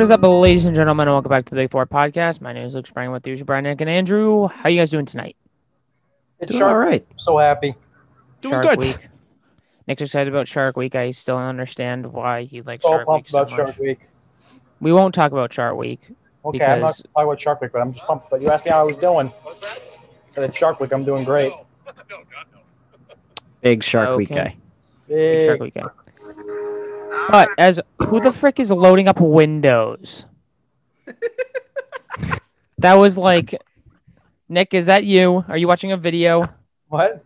Yo, what is up, ladies and gentlemen, welcome back to the Big Four podcast. My name is Luke Sprang with the usual Brian, Nick, and Andrew. How you guys doing tonight? It's Doing all Shark. right. So happy. Doing Shark good. Week. Nick's excited about Shark Week. I still don't understand why he likes So Shark Week pumped so about much. Shark Week. We won't talk about Shark Week. Okay, I'm not Because- talking about Shark Week, but I'm just pumped. But you asked me how I was doing. Said it's Shark Week. I'm doing great. Big Shark Week guy. Big Shark Week. guy. But as who the frick is loading up Windows? that was like, Nick, is that you? Are you watching a video? What?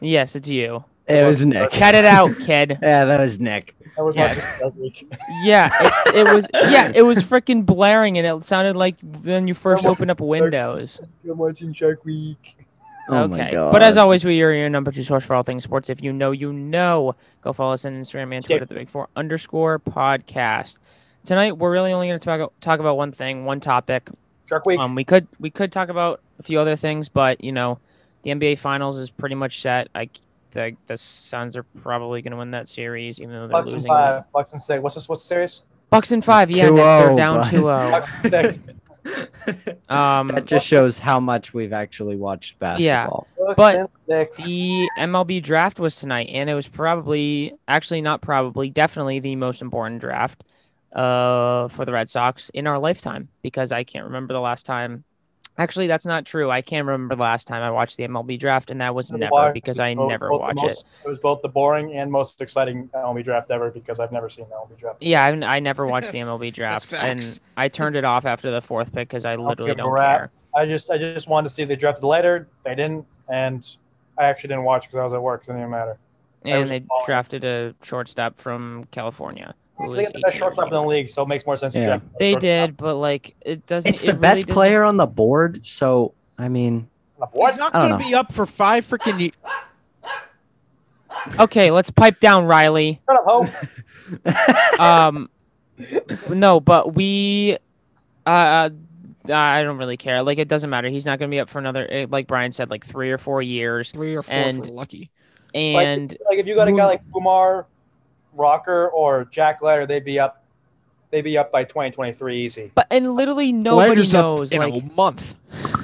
Yes, it's you. It was Nick. Cut it out, kid. Yeah, that was Nick. That was Yeah. watching Yeah, it, it was. Yeah, it was freaking blaring, and it sounded like when you first opened up Windows. I'm watching Shark Week. Oh my god. But as always, we are your number two source for all things sports. If you know, you know. Go follow us on Instagram and Twitter at the Big Four underscore podcast. Tonight, we're really only going to talk talk about one thing, one topic. Shark Week. Um, we could we could talk about a few other things, but you know, the NBA Finals is pretty much set. I the the Suns are probably going to win that series, even though they're Bucks and losing. five. Bucks and six. What's this? What's the series? Bucks and five. Yeah, Nick, they're down bud. 2-0. Bucks and six. Um, that just shows how much we've actually watched basketball. Bucks But the MLB draft was tonight, and it was probably, actually not probably, definitely the most important draft uh, for the Red Sox in our lifetime because I can't remember the last time. Actually, that's not true. I can't remember the last time I watched the MLB draft, and that was You never why? because I Both- never both watch most- it. It was both the boring and most exciting MLB draft ever because I've never seen the MLB draft. Yeah, I, I never watched the MLB draft, and I turned it off after the fourth pick because I literally don't rat. care. I just I just wanted to see if they drafted later. They didn't, and I actually didn't watch because I was at work. So it didn't even matter. And they following. drafted a shortstop from California. Who They was got the best shortstop in the league, so it makes more sense Yeah. draft. They did, but like it doesn't. It's the really best doesn't- player on the board, so I mean, on the board. He's not going to be up for five freaking. Ye- Okay, let's pipe down, Riley. Shut up, Hope. Um, no, but we, uh, I don't really care. Like, it doesn't matter. He's not going to be up for another, eh, like Brian said, like three or four years. Three or four And- for lucky. And Like if you got a guy like Kumar, Rocker, or Jack Leiter, they'd be up. They'd be up by 2023 easy. but and literally nobody Leiter's knows. up in Like, a month.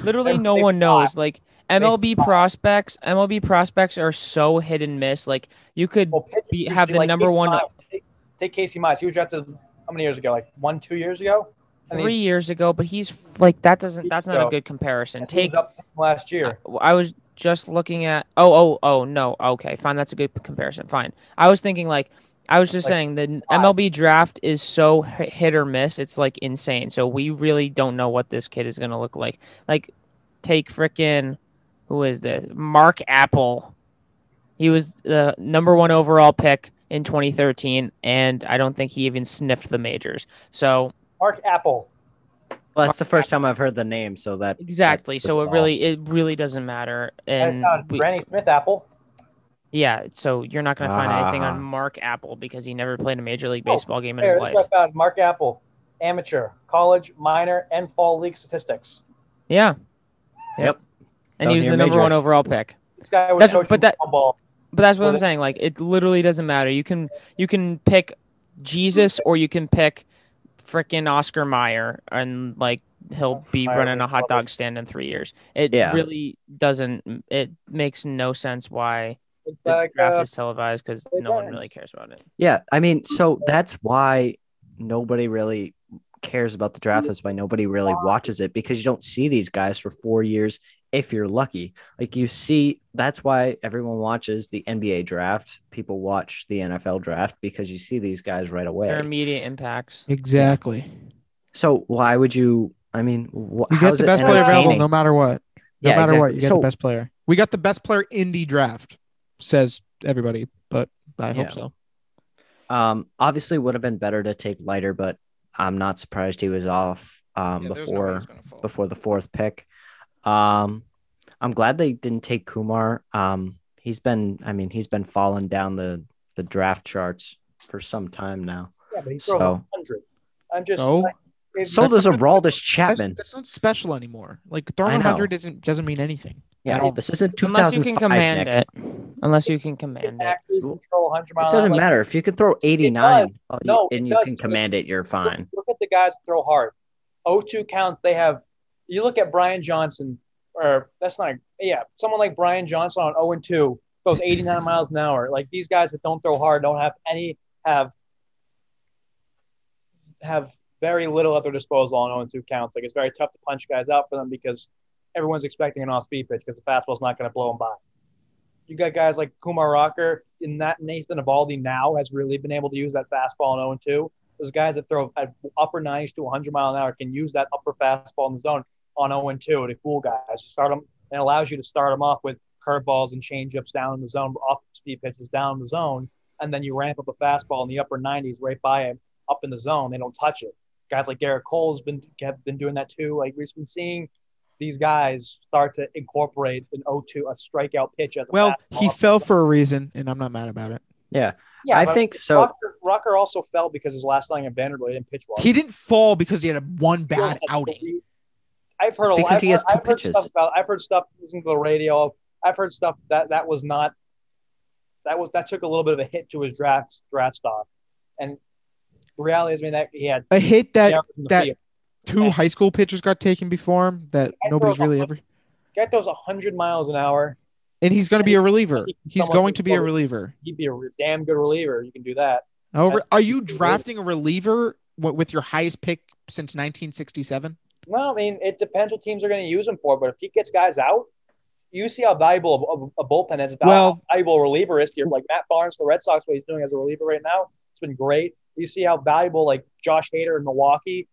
literally no one knows. Like MLB prospects, MLB prospects are so hit and miss. Like you could Well, be- have the like number Casey one- Mize. Take, take Casey Mize. He was drafted how many years ago? Like one, two years ago. Three years ago, but he's like that doesn't. That's not a good comparison. and he was Take up last year. I was just looking at. Oh, oh, oh, no. Okay, fine. That's a good comparison. Fine. I was thinking like. I was just Like, saying the. MLB draft is so hit or miss. It's like insane. So we really don't know what this kid is gonna look like. Like, take frickin' who is this? Mark Appel. He was the number one overall pick in 2013, and I don't think he even sniffed the majors. So Mark Appel. well, that's the first time I've heard the name, so that exactly. So it all. really, it really doesn't matter. And And we- Granny Smith Apple. Yeah, so you're not going to find anything on uh-huh. Mark Appel because he never played a major league Oh, baseball game in Here, his life. is what I found. Mark Appel, amateur, college, minor, and fall league statistics. Yeah. Yep. And Down he was here the number major. one overall pick. This guy was That's- coaching but that- football. But that's what Well, I'm the- saying. Like it literally doesn't matter. You can you can pick Jesus or you can pick frickin' Oscar Mayer and like he'll be Mayer running a hot dog stand in three years. It Yeah. really doesn't. It makes no sense why It's the like, draft uh, is televised because no one really cares about it. yeah, I mean, so that's why nobody really cares about the draft. That's why nobody really watches it because you don't see these guys for four years if you're lucky. Like you see, that's why everyone watches the NBA draft. People watch the NFL draft because you see these guys right away. Their immediate impacts. Exactly. So why would you? I mean, wh- You get the best player available no matter what. No Yeah, matter what, you get So- the best player. We got the best player in the draft, says everybody, but I Yeah. hope so. Um, obviously would have been better to take Leiter, but I'm not surprised he was off um, Yeah, there's no before he's gonna fall. before the fourth pick. Um, I'm glad they didn't take Kumar. Um, he's been, I mean, he's been falling down the the draft charts for some time now. Yeah, but he throws So- a hundred. I'm just. So? I- So does a not- Raldis That's, Chapman. that's not special anymore. Like throwing I know. 100 isn't doesn't mean anything. Yeah, don't- this isn't 2005 Unless you can command Nick. it. Unless you can command can it. control 100 mile It doesn't matter if you can throw 89 uh, No, it and you does, can because- command it. You're fine. Look at the guys throw hard. 0-2 counts. They have. You look at Brian Johnson, or that's not. Yeah, someone like Brian Johnson on 0 and 2 throws 89 miles an hour. Like these guys that don't throw hard don't have any have have very little at their disposal on 0 and 2 counts. Like it's very tough to punch guys out for them because everyone's expecting an off-speed pitch because the fastball's not going to blow them by. You got guys like Kumar Rocker in that Nathan Eovaldi now has really been able to use that fastball in 0 and 2 those guys that throw at upper 90s to 100 mile an hour can use that upper fastball in the zone on 0 and 2 to fool guys. You start them and allows you to start them off with curveballs and changeups down in the zone, off speed pitches down in the zone, and then you ramp up a fastball in the upper 90s right by him up in the zone. They don't touch it. Guys like Gerrit Cole's been have been doing that too. Like we've been seeing these guys start to incorporate an 0-2 a strikeout pitch as a Well, he fell for a reason, and I'm not mad about it. Yeah. Yeah, I think so. Rocker, Rocker also fell because his last outing at Vanderbilt he didn't pitch well. He didn't fall because he had a one bad Still, outing. I've heard It's a because I've he has heard, two I've heard pitches. stuff about. I've heard stuff listening to the radio. I've heard stuff that that was not. That was that took a little bit of a hit to his draft draft stock, and the reality is, I mean, that he had A hit that errors in the that- field. Two high school pitchers got taken before him that nobody's really ever. Guy throws hundred miles an hour. And he's going to be a reliever. He's going to be a reliever. He'd be a re- damn good reliever. You can do that. That's- are you drafting a reliever with your highest pick since 1967? Well, I mean it depends what teams are going to use him for. But if he gets guys out, you see how valuable a, a bullpen is. Well- valuable a reliever is. Here, like Matt Barnes, the Red Sox, what he's doing as a reliever right now, it's been great. You see how valuable like Josh Hader in Milwaukee,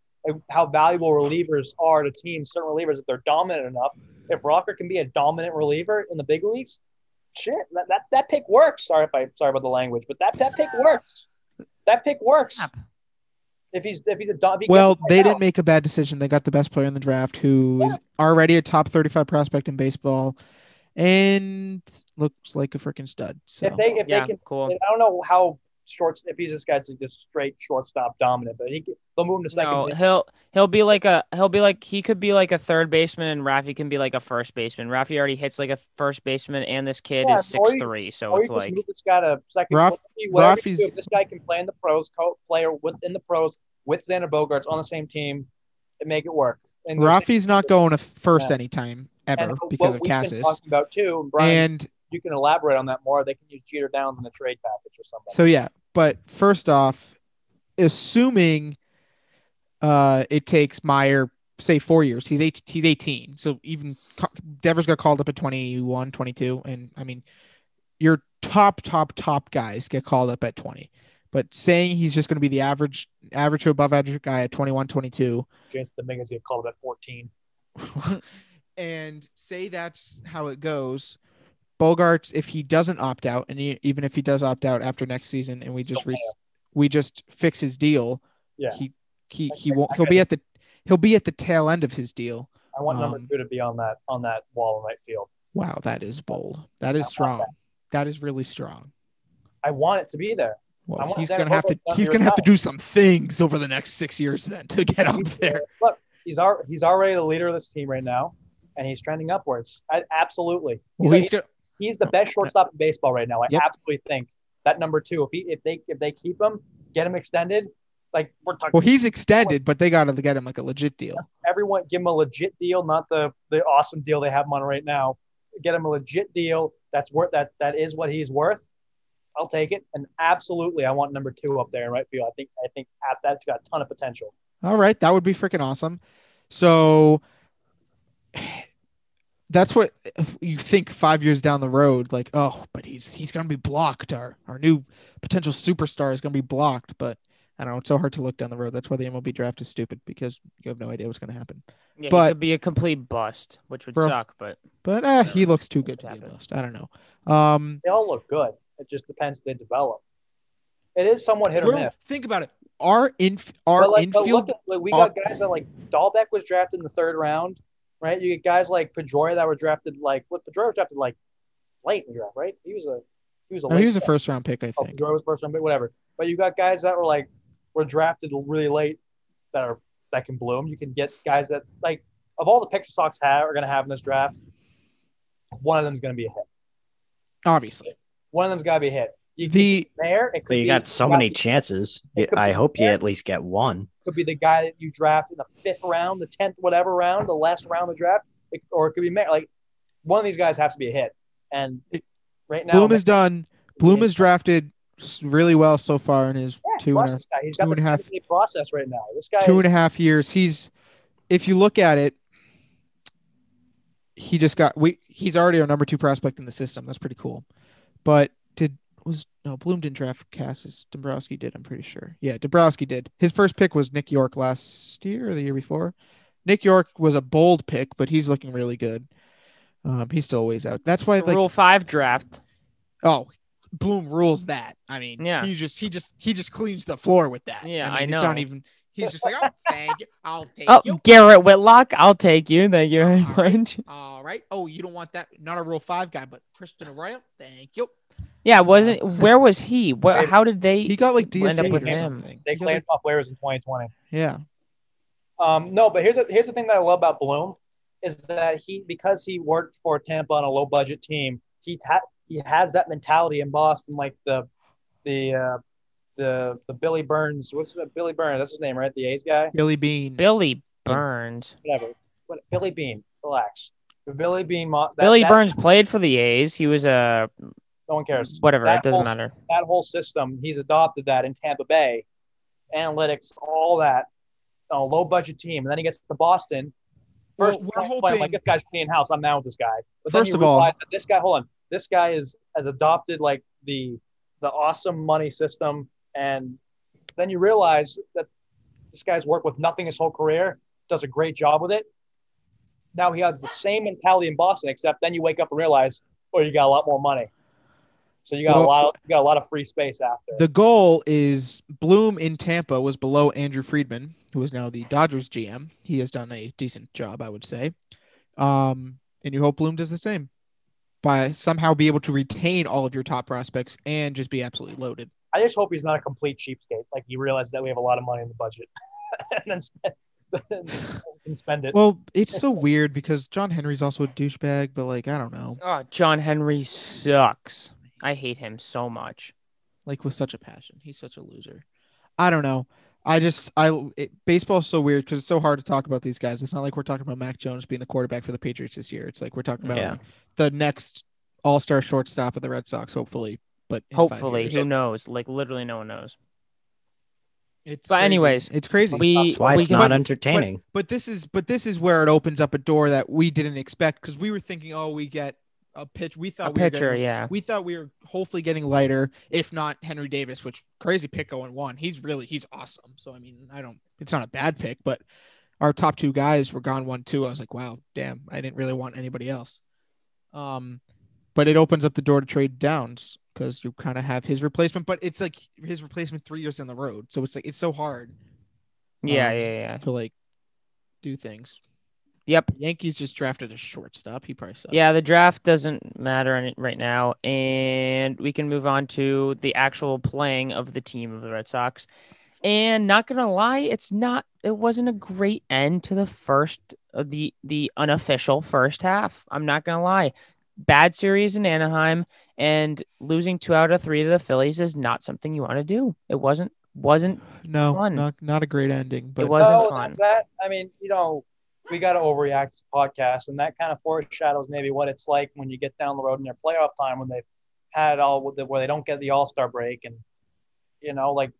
how valuable relievers are to teams. Certain relievers, if they're dominant enough, if Rocker can be a dominant reliever in the big leagues, shit, that that, that pick works. Sorry if I sorry about the language, but that that pick works. That pick works. If he's if he's a if he Well, they out. didn't make a bad decision. They got the best player in the draft who is already a top 35 prospect in baseball and looks like a freaking stud. So if they if Yeah, they can cool. I don't know how short if he's this guy's like just straight shortstop dominant, but he they'll move him to second. No, base. he'll he'll be like a he'll be like he could be like a third baseman and Rafi can be like a first baseman. Rafi already hits like a first baseman and this kid Yeah, is six you- three, so or you it's just like move this guy to second. Raf- whatever you- whatever you Rafi's- do, this guy can play in the pros, co- player within the pros with Xander Bogaerts on the same team, and make it work. And there's- Rafi's not going to first Yeah. anytime and ever what because of we've been Casas. talking about too, Brian, And you can elaborate on that more. They can use Jeter Downs in the trade package or something. so yeah, but first off, assuming uh it takes Mayer say 4 years. He's 8 he's 18. So even Devers got called up at 21, 22 and I mean your top top top guys get called up at 20. But saying he's just going to be the average average to above average guy at 21, 22 James Dominguez get called up at 14. and say that's how it goes. Bogaerts, if he doesn't opt out, and he, even if he does opt out after next season, and we just re- we just fix his deal, Yeah. he he he won't. He'll be at the he'll be at the tail end of his deal. I want number Um, two to be on that on that wall in right field. Wow, that is bold. That is strong. that. That is really strong. I want it to be there. Well, he's gonna have to he's gonna have to do some things over the next six years then to get up there. Look, he's al- he's already the leader of this team right now, and he's trending upwards. I, absolutely. Well, He's, he's gonna, he's the best shortstop in baseball right now. I Yep. absolutely think that number two. If he if they if they keep him, get him extended. Like we're talking. well, he's extended, but they got to get him like a legit deal. everyone give him a legit deal, not the the awesome deal they have him on right now. Get him a legit deal that's worth that that is what he's worth. I'll take it, and absolutely, I want number two up there in right field. I think I think that's got a ton of potential. All right, that would be freaking awesome. So that's what you think five years down the road, like, oh, but he's he's gonna be blocked. Our our new potential superstar is gonna be blocked. But I don't know, it's so hard to look down the road. That's why the MLB draft is stupid because you have no idea what's gonna happen. yeah, but- he could be a complete bust, which would Bro. suck, but But uh, he looks too good to Could be a bust. I don't know. Um, They all look good. It just depends if they develop. It is somewhat hit or miss. think about it. Our inf our like, infield at, like, we our- got guys that like Dalbec was drafted in the third round, right? You get guys like Pedroia that were drafted like what Pedroia was drafted like late in the draft, right? He was a he was a no, late he was a first round pick, I Oh, think. Pedroia was first round, but whatever. But you got guys that were like were drafted really late that are that can bloom. You can get guys that like of all the picks the Sox have are going to have in this draft. one of them's going to be a hit. Obviously, One of them's got to be a hit. You the there, it could But you be, got so it many could chances. I hope you at least get one. Could be the guy that you draft in the fifth round, the tenth, whatever round, the last round of the draft, it, or it could be like one of these guys has to be a hit. And right now, Bloom is done. Bloom is drafted really well so far in his yeah, two and a this guy. He's got the and a half- process right now. This guy two is, and a half years. He's, if you look at it, he just got we. He's already our number two prospect in the system. That's pretty cool. But was no Bloom didn't draft Casas. Dombrowski did. I'm pretty sure. Yeah, Dombrowski did. His first pick was Nick Yorke last year or the year before. Nick Yorke was a bold pick, but he's looking really good. Um, he's still ways out. That's why, like, Rule five draft. oh, Bloom rules that. I mean, Yeah. he just he just he just cleans the floor with that. Yeah, I, mean, I He's know. not even. He's just like, oh, thank you. I'll take Oh, you. Garrett Whitlock. I'll take you. Thank you very All right. much. All right. Oh, you don't want that? Not a Rule Five guy, but Christian Arroyo. Thank you. Yeah, wasn't where was he? What? How did they? He got like End up DFA with or him. something. they He claimed like- top players in 2020. yeah. Um, no, but here's the, here's the thing that I love about Bloom is that he because he worked for Tampa on a low budget team, he ha- he has that mentality in Boston, like the the uh, the the Billy Burns. What's that? Billy Burns. That's his name, right? The A's guy. Billy Beane. Billy Burns. Whatever. What, Billy Beane. Relax. Billy Beane. That, Billy that- Burns played for the A's. He was a No one cares. whatever. That it doesn't whole- matter. That whole system, he's adopted that in Tampa Bay, analytics, all that, on a low budget team, and then he gets to Boston. Well, First, we're point, hoping- like this guy's cleaning house. I'm down with this guy. But First then of all- that this guy, hold on, this guy is has adopted like the the awesome money system, and then you realize that this guy's worked with nothing his whole career, does a great job with it. Now he has the same mentality in Boston, except then you wake up and realize, oh, you got a lot more money. So you got a lot, of, you got a lot of free space after. The goal is Bloom in Tampa was below Andrew Friedman, who is now the Dodgers GM. He has done a decent job, I would say. Um, and you hope Bloom does the same by somehow be able to retain all of your top prospects and just be absolutely loaded. I just hope he's not a complete cheapskate. Like he realizes that we have a lot of money in the budget, and then spend, and spend it. Well, it's so weird because John Henry's also a douchebag, but like I don't know, Oh, John Henry sucks. I hate him so much. like with such a passion. He's such a loser. I don't know. I just I it, baseball's so weird because it's so hard to talk about these guys. It's not like we're talking about Mac Jones being the quarterback for the Patriots this year. It's like we're talking about Yeah. the next All Star shortstop of the Red Sox, hopefully. But Hopefully, who knows? Like literally, no one knows. It's But crazy. anyways, it's crazy. We That's why we it's not but- entertaining. But this is but this is where it opens up a door that we didn't expect because we were thinking, oh, we get a pitch. We a thought we were pitcher. getting- Yeah, we thought we were hopefully getting Leiter, if not Henry Davis, which crazy pick going one. He's really he's awesome. So I mean, I don't it's not a bad pick, but our top two guys were gone one two. I was like, wow, damn, I didn't really want anybody else. Um, but it opens up the door to trade downs because you kind of have his replacement, but it's like his replacement three years down the road. So it's like it's so hard yeah, Um, yeah, yeah. to like do things. Yep. Yankees just drafted a shortstop. He probably sucks. Yeah, the draft doesn't matter any, right now, and we can move on to the actual playing of the team of the Red Sox. And not gonna lie, it's not. It wasn't a great end to the first, uh, the the unofficial first half. I'm not gonna lie. Bad series in Anaheim and losing two out of three to the Phillies is not something you want to do. It wasn't wasn't no, Fun. not not a great ending, but it wasn't No, fun. That I mean, you know, we got to overreact to the podcast, and that kind of foreshadows maybe what it's like when you get down the road in their playoff time when they've had all with the, where they don't get the All Star break, and you know, like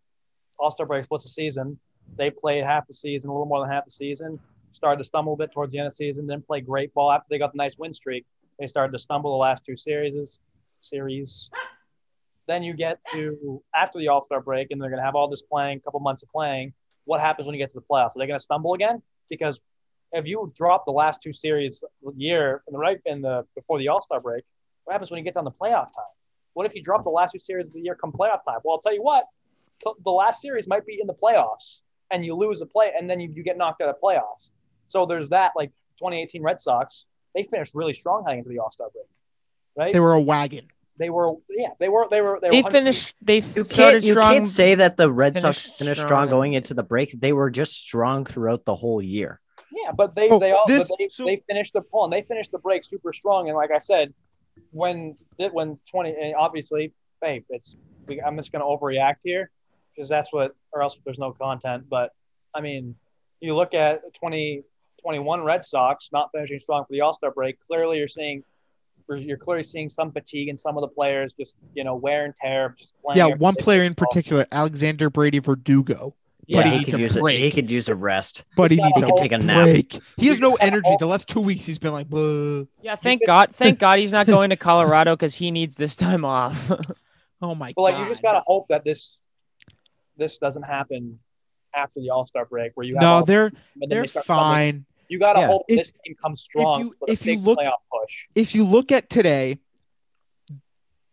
All Star break splits the season. They played half the season, a little more than half the season. Started to stumble a bit towards the end of the season, then play great ball after they got the nice win streak. They started to stumble the last two series. Series. Then you get to after the All Star break, and they're going to have all this playing, a couple months of playing. What happens when you get to the playoffs? Are they going to stumble again? Because if you drop the last two series year in the right in the before the All Star break, what happens when you get down to playoff time? What if you drop the last two series of the year come playoff time? Well, I'll tell you what, the last series might be in the playoffs, and you lose the play, and then you, you get knocked out of playoffs. So there's that. Like 2018 Red Sox, they finished really strong heading into the All Star break, right? they were a wagon. They were, yeah, they were, they were, they, they were finished. They You started can't you strong. can't say that the Red Sox finished finished strong strong going into the break. They were just strong throughout the whole year. Yeah, but they Oh, they all this- they, so- they finished the pull and they finished the break super strong. And like I said, when when twenty and obviously, hey, it's we, I'm just gonna overreact here because that's what or else there's no content. But I mean, you look at 2021 Red Sox not finishing strong for the All Star break. Clearly, you're seeing you're clearly seeing some fatigue in some of the players, just you know wear and tear. Just playing Yeah, one player in particular, Alexander Brady Verdugo. Yeah, But he he could a use a, break. he could use a rest. But he He needs could a take a nap. break. He has no He's got a energy. The last two weeks, he's been like, Bleh. Yeah, thank God. Thank God he's not going to Colorado because he needs this time off. oh my God. But like you just gotta hope that this this doesn't happen after the All Star break where you have no, all- they're they're they start coming. fine. You gotta Yeah. hope If- this team comes strong you- for the if you look- playoff push. If you look at today,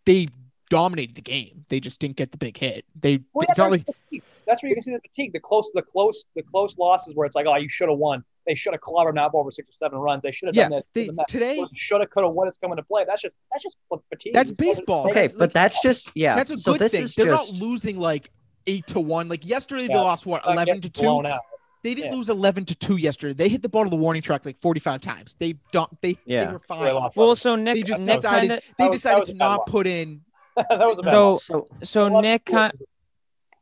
they dominated the game. They just didn't get the big hit. They Well, it's yeah, not like fatigue. That's where you can see the fatigue. The close, the close, the close losses where it's like, oh, you should have won. They should have clobbered now over six or seven runs. They should have Yeah, done this. they- today- should have, could have. What is coming to play? That's just that's just fatigue. That's It's baseball. Okay, That's but that's just yeah. that's a so good this thing. is They're just not losing like eight to one. Like yesterday, they lost what eleven to two. out. They didn't Yeah. lose eleven to two yesterday. They hit the ball to the warning track like forty five times. They don't. They Yeah. they were fine. lost. well, so Nick, They just Nick decided kinda, they was- decided was to not loss. put in. that was a bad So- loss. so so Nick, that's ki-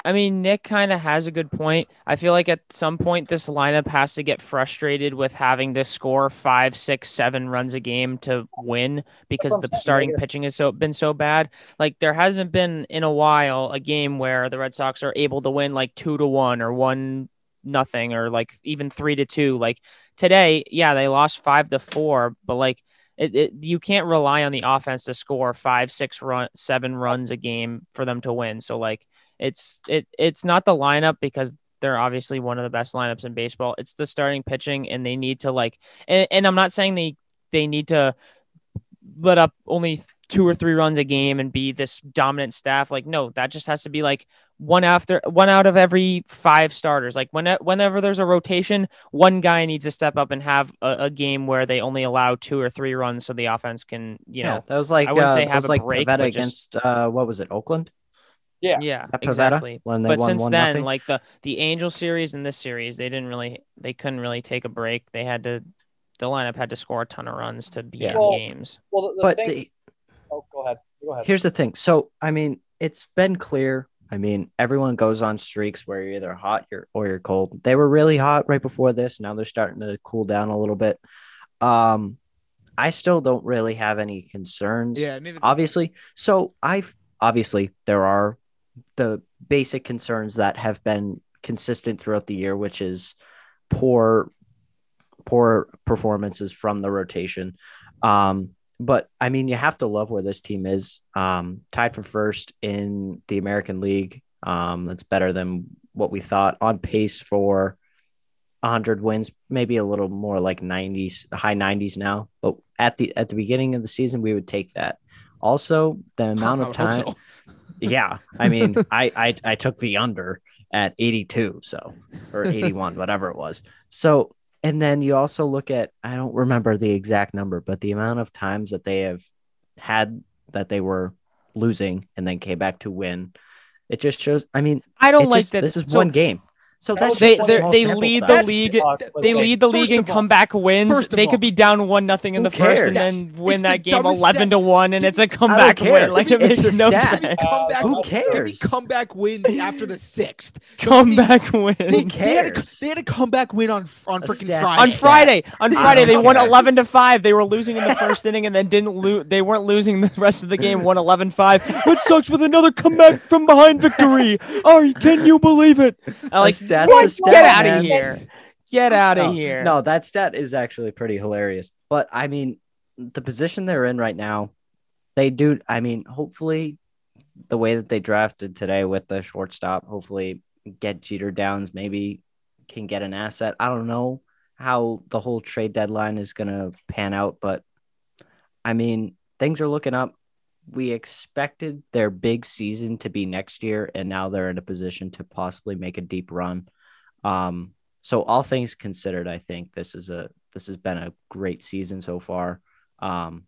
I mean, Nick kind of has a good point. I feel like at some point this lineup has to get frustrated with having to score five, six, seven runs a game to win because the starting yeah. pitching has so been so bad. Like there hasn't been in a while a game where the Red Sox are able to win like two to one or one nothing or like even three to two. Like today, yeah, they lost five to four, but like. It, it, you can't rely on the offense to score five, six run, seven runs a game for them to win. So like, it's it it's not the lineup because they're obviously one of the best lineups in baseball. It's the starting pitching, and they need to like. And, and I'm not saying they they need to let up only two or three runs a game and be this dominant staff. Like, no, that just has to be like one after one out of every five starters. Like when whenever there's a rotation, one guy needs to step up and have a, a game where they only allow two or three runs so the offense can you yeah, know that was like I wouldn't uh, say have was a like break, Pivetta but just- against uh what was it Oakland? Yeah. yeah Pivetta, exactly when they but won since one then nothing? like the the angel series and this series they didn't really they couldn't really take a break they had to the lineup had to score a ton of runs to be Yeah. in Well, games Well, the, the But thing. the, oh, go ahead. Go ahead. here's the thing. So I mean, it's been clear. I mean, everyone goes on streaks where you're either hot you're, or you're cold. They were really hot right before this. Now they're starting to cool down a little bit. Um, I still don't really have any concerns. Yeah, neither. obviously. So I've obviously there are the basic concerns that have been consistent throughout the year, which is poor poor performances from the rotation. Um, but I mean, you have to love where this team is. Um, tied for first in the American League. Um, that's better than what we thought. On pace for 100 wins, maybe a little more like 90s, high 90s now. But at the at the beginning of the season, we would take that. Also, the amount of time. Yeah, I mean, I, I I took the under at 82, so or 81, whatever it was. So, and then you also look at I don't remember the exact number, but the amount of times that they have had that they were losing and then came back to win. It just shows. I mean, i don't like just- that This is so one game, so that's was they just a they're- small lead the league they okay. lead the league in of all- comeback wins first they all- could be down one nothing in Who the first and cares? then win It's the that game 11 stat. to 1 and it's a comeback win like it It's makes no stat. sense Comeback, Who Give me cares? comeback wins after the sixth. comeback win They, they had a, they had a comeback win on on freaking. Friday. on Friday. On Friday, they won 11 to 5. They were losing in the first inning and then didn't lose. They weren't losing the rest of the game, won 11 5. Red Sox with another comeback from behind victory. Oh, can you believe it? I like, stat's what? a stat, Get out of here. Get out of no, here. No, that stat is actually pretty hilarious. But I mean, the position they're in right now, they do. I mean, hopefully, the way that they drafted today with the shortstop, hopefully, get Jeter Downs, maybe can get an asset. I don't know how the whole trade deadline is going to pan out, but I mean, things are looking up. We expected their big season to be next year, and now they're in a position to possibly make a deep run. Um, so all things considered, I think this is a this has been a great season so far. Um,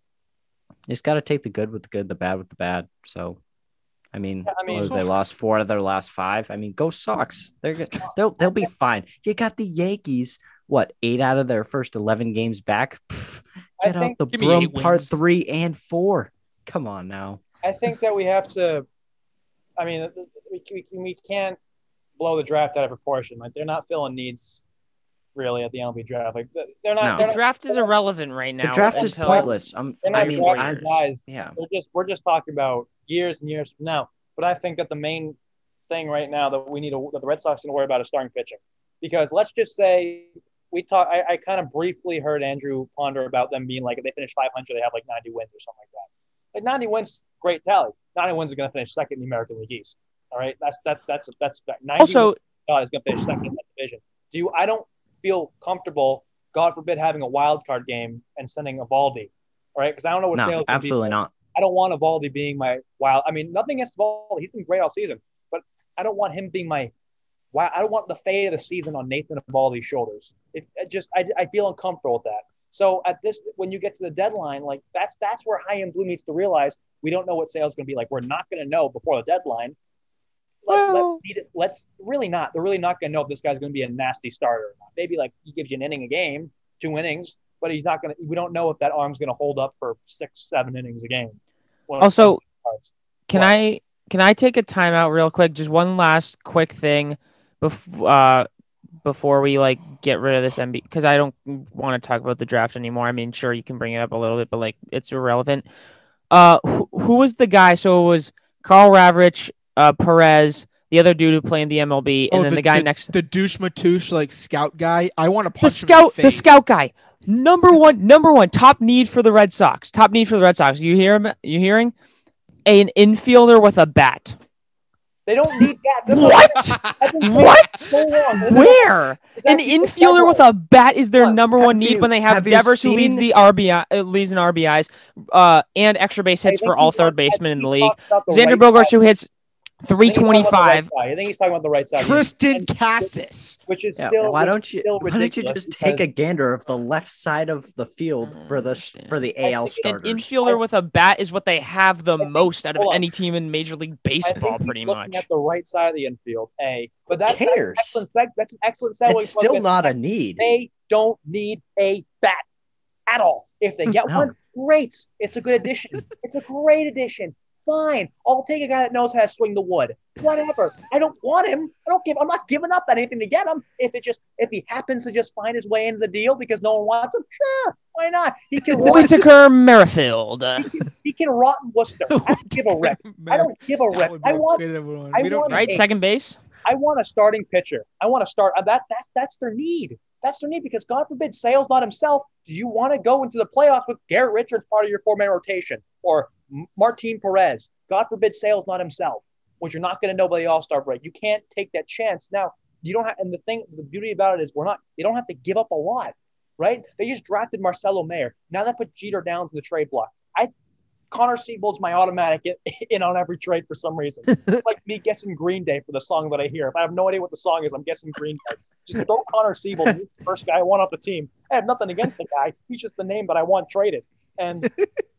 just got to take the good with the good, the bad with the bad. So, I mean, Yeah, I mean, they Sox. lost four of their last five. I mean, go Sox. They're good. They'll they'll be fine. You got the Yankees. What eight out of their first eleven games back? Pff, get out think- the broom part three and four. Come on now. I think that we have to. I mean, we, we, we can't blow the draft out of proportion. Like they're not filling needs really at the MLB draft. Like they're not. No. They're The not, draft is irrelevant right now. the draft is pointless. I'm, I mean, drafting I, guys. yeah. We're just we're just talking about years and years from now. But I think that the main thing right now that we need to that the Red Sox need to worry about is starting pitching. Because let's just say we talk. I, I kind of briefly heard Andrew ponder about them being like if they finish 500, they have like 90 wins or something like that. Like 90 wins, great tally. 90 wins are going to finish second in the American League East. All right, that's that that's that's that. 90 Also, God is going to finish second in that division. Do you? I don't feel comfortable. God forbid having a wild card game and sending Eovaldi. All right, because I don't know what No, sales. gonna be. absolutely not. I don't want Eovaldi being my wild. I mean, nothing against Eovaldi. He's been great all season, but I don't want him being my. Wow, I don't want the fate of the season on Nathan Eovaldi's shoulders. It, it just, I, I feel uncomfortable with that. So at this, when you get to the deadline, like that's that's where Chaim Bloom needs to realize we don't know what sales is going to be like. We're not going to know before the deadline. Let, Well- let's, let's really not. They're really not going to know if this guy's going to be a nasty starter. or not. Maybe like he gives you an inning a game, two innings, but he's not going to. We don't know if that arm's going to hold up for six, seven innings a game. Well, also. Can What? I can I take a timeout real quick? Just one last quick thing before uh, before we like get rid of this MB because I don't want to talk about the draft anymore. I mean, sure you can bring it up a little bit, but like it's irrelevant. Uh, who, who was the guy? So it was Karl Ravech, uh, Perez, the other dude who played in the MLB, and Oh, then the, guy next, the douche matouche like scout guy. I want to the scout, the the, scout guy. Number one, number one, top need for the Red Sox. Top need for the Red Sox. You hear him? You hearing? An infielder with a bat. They don't need that. That's What? I've been saying What? So long. This is- Where? An infielder with a bat is their number have one need you- when they have, have Devers, who leads the RBI, uh, leads in RBIs, uh, and extra base hits for all third basemen in the league. the Xander right Bogaerts, who hits I think he's talking about the 325. I think he's talking about the right side. Triston And- Casas. which is Yeah, still why don't you still why don't you just take a gander of the left side of the field oh, for the for the AL think An infielder with a bat is what they have the think- most out of any team in Major League Baseball, think he's pretty looking much. at the right side of the infield. A, but that's, that's cares? excellent. seg- That's an excellent segue. It's still not a need. They don't need a bat at all. If they hmm, get No. one, great. It's a good addition. it's a great addition. Fine. I'll take a guy that knows how to swing the wood. Whatever. I don't want him. I don't give. I'm not giving up anything to get him. If it just if he happens to just find his way into the deal because no one wants him, sure. Why not? He can rot. Whitaker Merrifield. Uh, he can rot in Worcester. I don't give a rip. I don't give a rip. I want. I want- right, Hey. second base. I want a starting pitcher. I want to start uh, that. That's that's their need. That's their need because God forbid Sale's not himself. Do you want to go into the playoffs with Garrett Richards part of your four man rotation or M- Martin Perez? God forbid Sale's not himself, which you're not going to know by the All Star break. You can't take that chance. Now you don't have. And the thing, the beauty about it is we're not. They don't have to give up a lot, right? They just drafted Marcelo Mayer. Now that put Jeter Downs in the trade block. I Connor Seabold's my automatic in, in on every trade for some reason. It's like me guessing Green Day for the song that I hear. If I have no idea what the song is, I'm guessing Green Day. Just throw Connor Siebold, the first guy I want off the team. I have nothing against the guy. He's just the name that I want traded. And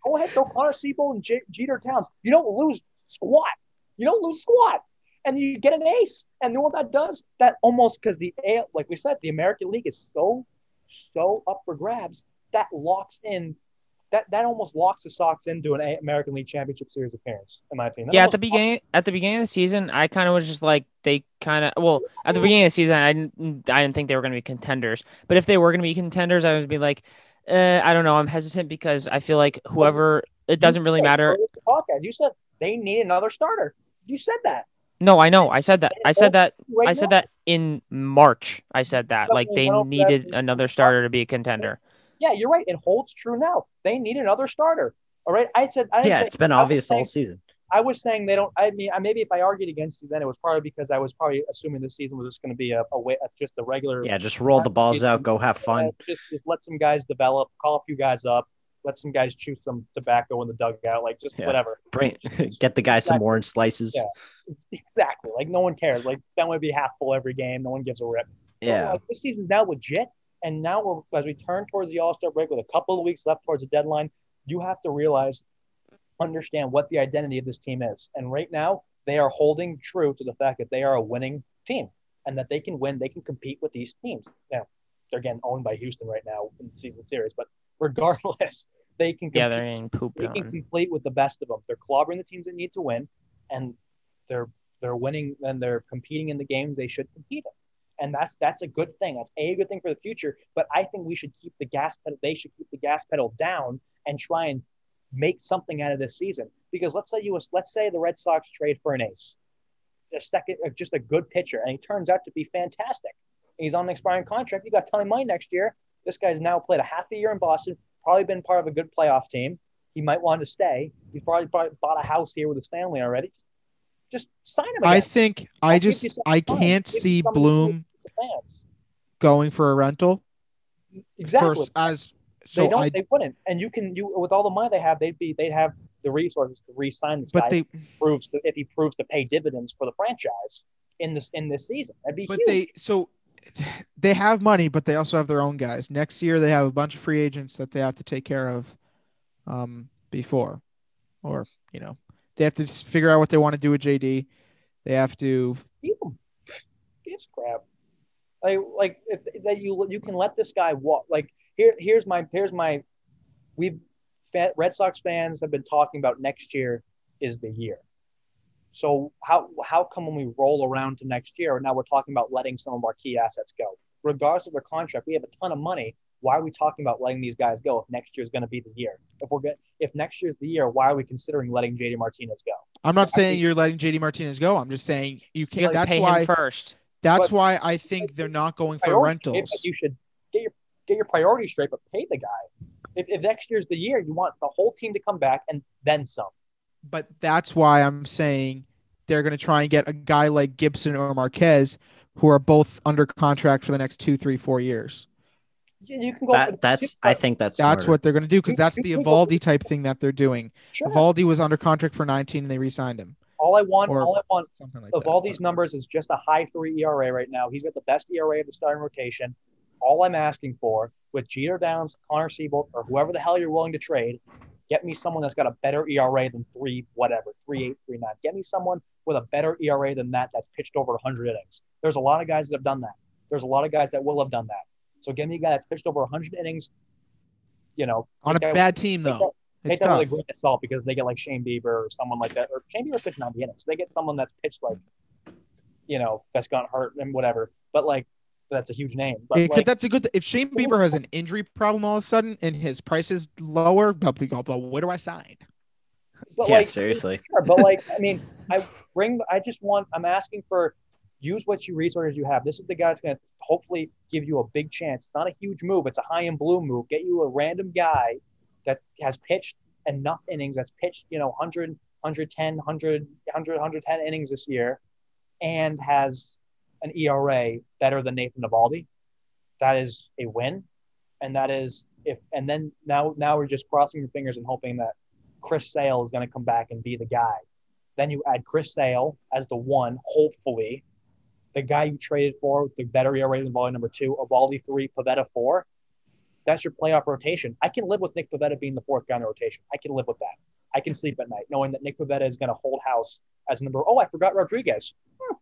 go ahead, throw Connor Seabold and J- Jeter Downs. You don't lose squat. You don't lose squat. And you get an ace. And you know what that does? That almost because the A, like we said, the American League is so, so up for grabs. That locks in that that almost locks the Sox into an American League Championship Series appearance, in my opinion. That Yeah, at the beginning at the beginning of the season, I kind of was just like they kind of well at the beginning of the season, I didn't I didn't think they were going to be contenders, but if they were going to be contenders, I would be like, uh, I don't know, I'm hesitant because I feel like whoever it doesn't really matter. earlier in the Podcast, you said they need another starter. You said that. No, I know, I said that, I said that, I said that in March. I said that like they needed another starter to be a contender. Yeah, you're right. It holds true now. They need another starter. All right. I said. I Yeah, say- it's been I was obvious all season. I was saying they don't. I mean, maybe if I argued against you, then it was probably because I was probably assuming the season was just going to be a, a way, just a regular. Yeah, just roll the balls out, go have fun. Uh, just, just let some guys develop, call a few guys up, let some guys chew some tobacco in the dugout, like just Yeah. whatever. Bring get the guy some orange slices. Yeah. Exactly. Like no one cares. Like that would be half full every game. No one gives a rip. So, Yeah. like, this season's now legit, and now we're as we turn towards the All Star break with a couple of weeks left towards the deadline. You have to realize understand what the identity of this team is. And right now, they are holding true to the fact that they are a winning team and that they can win, they can compete with these teams. Now, they're getting owned by Houston right now in the season series, but regardless, they can compete, Yeah, they're getting pooped they can complete with the best of them. They're clobbering the teams that need to win, and they're they're winning and they're competing in the games they should compete in. And that's that's a good thing. That's a good thing for the future. But I think we should keep the gas pedal. They should keep the gas pedal down and try and make something out of this season. Because let's say you let's say the Red Sox trade for an ace, a second, uh, just a good pitcher, and he turns out to be fantastic. He's on an expiring contract. You got Tony Mine next year. This guy's now played a half a year in Boston. Probably been part of a good playoff team. He might want to stay. He's probably, probably bought a house here with his family already. Just sign him. I think I I'll just I can't see Bloom do with the fans. going for a rental Exactly. first as they don't. I they wouldn't. And you can. You with all the money they have, they'd be. They'd have the resources to re-sign this but guy. they if he proves to, if he proves to pay dividends for the franchise in this in this season. That'd be but huge. they so they have money but they also have their own guys. Next year they have a bunch of free agents that they have to take care of um before or you know they have to just figure out what they want to do with JD. They have to. Gives crap. Like like if that you you can let this guy walk. Like here here's my here's my we've Red Sox fans have been talking about next year is the year. So how how come when we roll around to next year now we're talking about letting some of our key assets go? Regardless of their contract, we have a ton of money. Why are we talking about letting these guys go if next year is going to be the year? If we're get, if next year's the year, why are we considering letting JD Martinez go? I'm not I saying think- you're letting JD Martinez go. I'm just saying you You can't have that's pay why him first. that's But- why I think they're not going for priorities rentals. You should get your get your priorities straight, but pay the guy. If, if next year's the year, you want the whole team to come back and then some. but that's why I'm saying they're going to try and get a guy like Gibson or Marquez, who are both under contract for the next two, three, four years. You, you can go. That, that's I think that's That's smarter. what they're going to do because that's the can Eovaldi type thing that they're doing. sure. Eovaldi was under contract for 19 and they re-signed him, all I want, or- all I want something like of that. all these numbers is just a high three ERA right now. He's got the best ERA of the starting rotation. All I'm asking for with Jeter Downs, Connor Seabold, or whoever the hell you're willing to trade, get me someone that's got a better ERA than three, whatever, three eight, three nine. Get me someone with a better ERA than that that's pitched over 100 innings. There's a lot of guys that have done that. There's a lot of guys that will have done that. So give me a guy that's pitched over 100 innings. You know, On a bad team though, Take it's that a tough. of salt because they get like Shane Bieber or someone like that, or Shane Bieber pitched 90 innings. They get someone that's pitched like, you know, that's gotten hurt and whatever. But like, that's a huge name. But Except like, that's a good. Th- if Shane Bieber has an injury problem all of a sudden and his price is lower, they'll be but where do I sign? but yeah, like, seriously. Sure, but like, I mean, I bring. I just want. I'm asking for use what you resources you have. This is the guy that's going to hopefully give you a big chance. It's not a huge move. It's a Chaim Bloom move. Get you a random guy that has pitched enough innings. That's pitched, you know, 100, 110, 100, 100, 110 innings this year, and has an ERA better than Nathan Eovaldi. That is a win, and that is if. And then now, now we're just crossing your fingers and hoping that Chris Sale is going to come back and be the guy. Then you add Chris Sale as the one, hopefully. The guy you traded for with the better ERA than Eovaldi number two, Eovaldi three, Pivetta four. That's your playoff rotation. I can live with Nick Pivetta being the fourth guy in the rotation. I can live with that. I can sleep at night knowing that Nick Pivetta is going to hold house as number. Oh, I forgot Rodriguez. Hmm.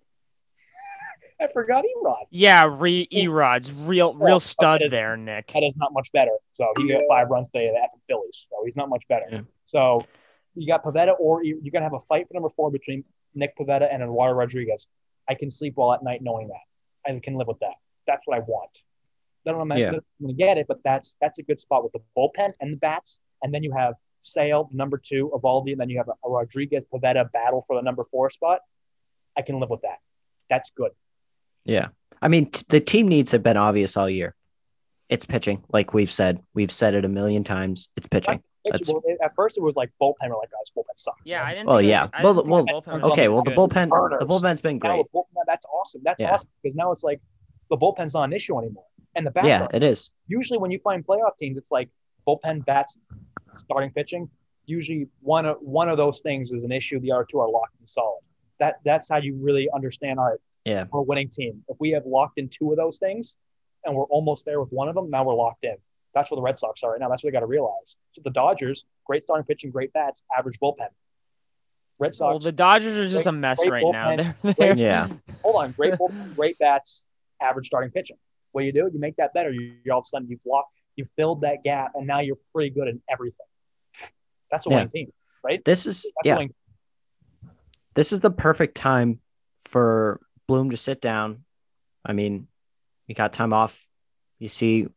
I forgot Erod. Yeah, re Erod's real real stud okay. there, Nick. That is not much better. So he got five runs today at the Phillies. So he's not much better. Yeah. So you got Pivetta, or you- you're gonna have a fight for number four between Nick Pivetta and Eduardo Rodriguez. I can sleep well at night knowing that. I can live with that. That's what I want. I don't know if Yeah. I'm gonna get it, but that's that's a good spot with the bullpen and the bats. And then you have Sale, number two, Eovaldi, and then you have a, a Rodriguez Pivetta battle for the number four spot. I can live with that. That's good. Yeah. I mean, t- the team needs have been obvious all year. It's pitching, like we've said. We've said it a million times. It's pitching. That's- well, at first, it was like bullpen. We're like, guys, bullpen sucks. Yeah, I didn't. Well, think yeah. I Well, didn't well, think bullpen Okay, well, the good. bullpen, the bullpen's been great. the bullpen, that's awesome. That's Yeah. awesome because now it's like the bullpen's not an issue anymore. And the bats Yeah, it is. usually when you find playoff teams, it's like bullpen bats, starting pitching. Usually one of one of those things is an issue. The other two are locked and solid. That that's how you really understand. All right, Yeah. we're a winning team. If we have locked in two of those things, and we're almost there with one of them, now we're locked in. That's what the Red Sox are right now. That's what they got to realize. So the Dodgers, great starting pitching, great bats, average bullpen. Red Sox, Well, the Dodgers are just Great- a mess great right now. They're, they're, Yeah. hold on, great bullpen, great bats, average starting pitching. What do you do? You make that better. You, you all of a sudden you've locked, you filled that gap, and now you're pretty good in everything. That's a Yeah. winning team, right? This is That's yeah. This is the perfect time for Bloom to sit down. I mean, you got time off. You see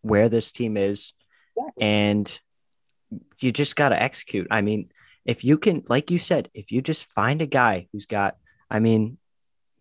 where this team is, Exactly. and you just got to execute. I mean, if you can, like you said, if you just find a guy who's got, I mean,